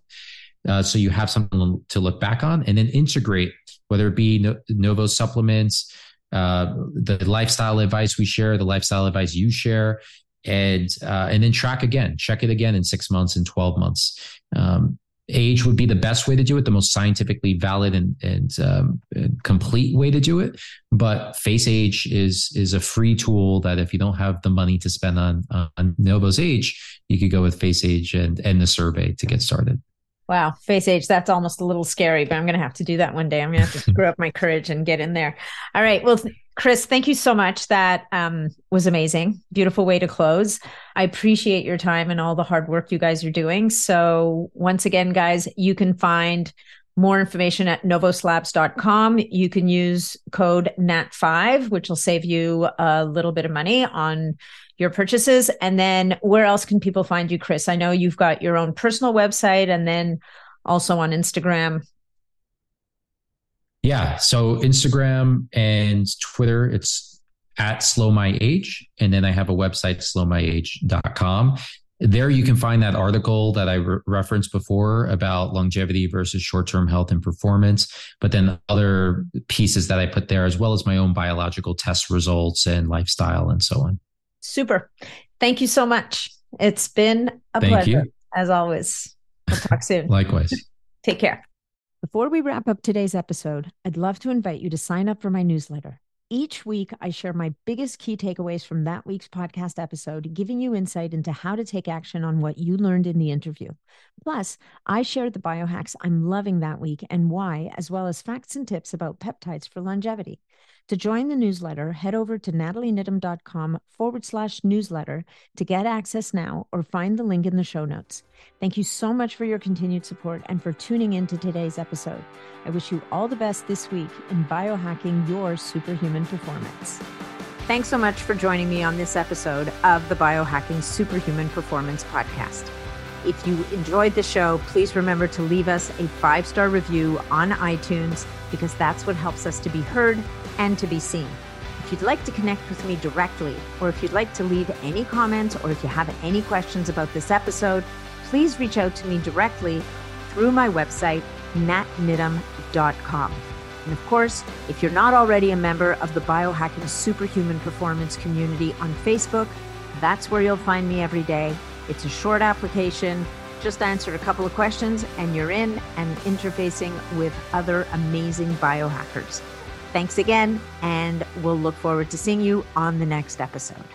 Uh, so you have something to look back on and then integrate, whether it be no- Novo supplements, uh, the lifestyle advice we share, the lifestyle advice you share, and uh, and then track again, check it again in six months and twelve months. Um, age would be the best way to do it, the most scientifically valid and, and, um, and complete way to do it. But Face Age is is a free tool that if you don't have the money to spend on on Novos Age, you could go with Face Age and and the survey to get started. Wow, face age, that's almost a little scary, but I'm going to have to do that one day. I'm going to have to screw up my courage and get in there. All right. Well, Chris, thank you so much. That um, was amazing. Beautiful way to close. I appreciate your time and all the hard work you guys are doing. So, once again, guys, you can find more information at novoslabs.com. You can use code NAT5, which will save you a little bit of money on your purchases. And then where else can people find you, Chris? I know you've got your own personal website and then also on Instagram. Yeah. So Instagram and Twitter, it's at slow my age. And then I have a website, slowmyage.com. There you can find that article that I re- referenced before about longevity versus short-term health and performance, but then other pieces that I put there, as well as my own biological test results and lifestyle and so on. Super. Thank you so much. It's been a Thank pleasure, you. as always. We'll talk soon. Likewise. Take care. Before we wrap up today's episode, I'd love to invite you to sign up for my newsletter. Each week, I share my biggest key takeaways from that week's podcast episode, giving you insight into how to take action on what you learned in the interview. Plus, I share the biohacks I'm loving that week and why, as well as facts and tips about peptides for longevity. To join the newsletter, head over to natalieniddam.com forward slash newsletter to get access now or find the link in the show notes. Thank you so much for your continued support and for tuning in to today's episode. I wish you all the best this week in biohacking your superhuman performance. Thanks so much for joining me on this episode of the Biohacking Superhuman Performance Podcast. If you enjoyed the show, please remember to leave us a five star review on iTunes because that's what helps us to be heard and to be seen. If you'd like to connect with me directly, or if you'd like to leave any comments, or if you have any questions about this episode, please reach out to me directly through my website, natniddam.com. And of course, if you're not already a member of the Biohacking Superhuman Performance community on Facebook, that's where you'll find me every day. It's a short application. Just answer a couple of questions and you're in and interfacing with other amazing biohackers. Thanks again, and we'll look forward to seeing you on the next episode.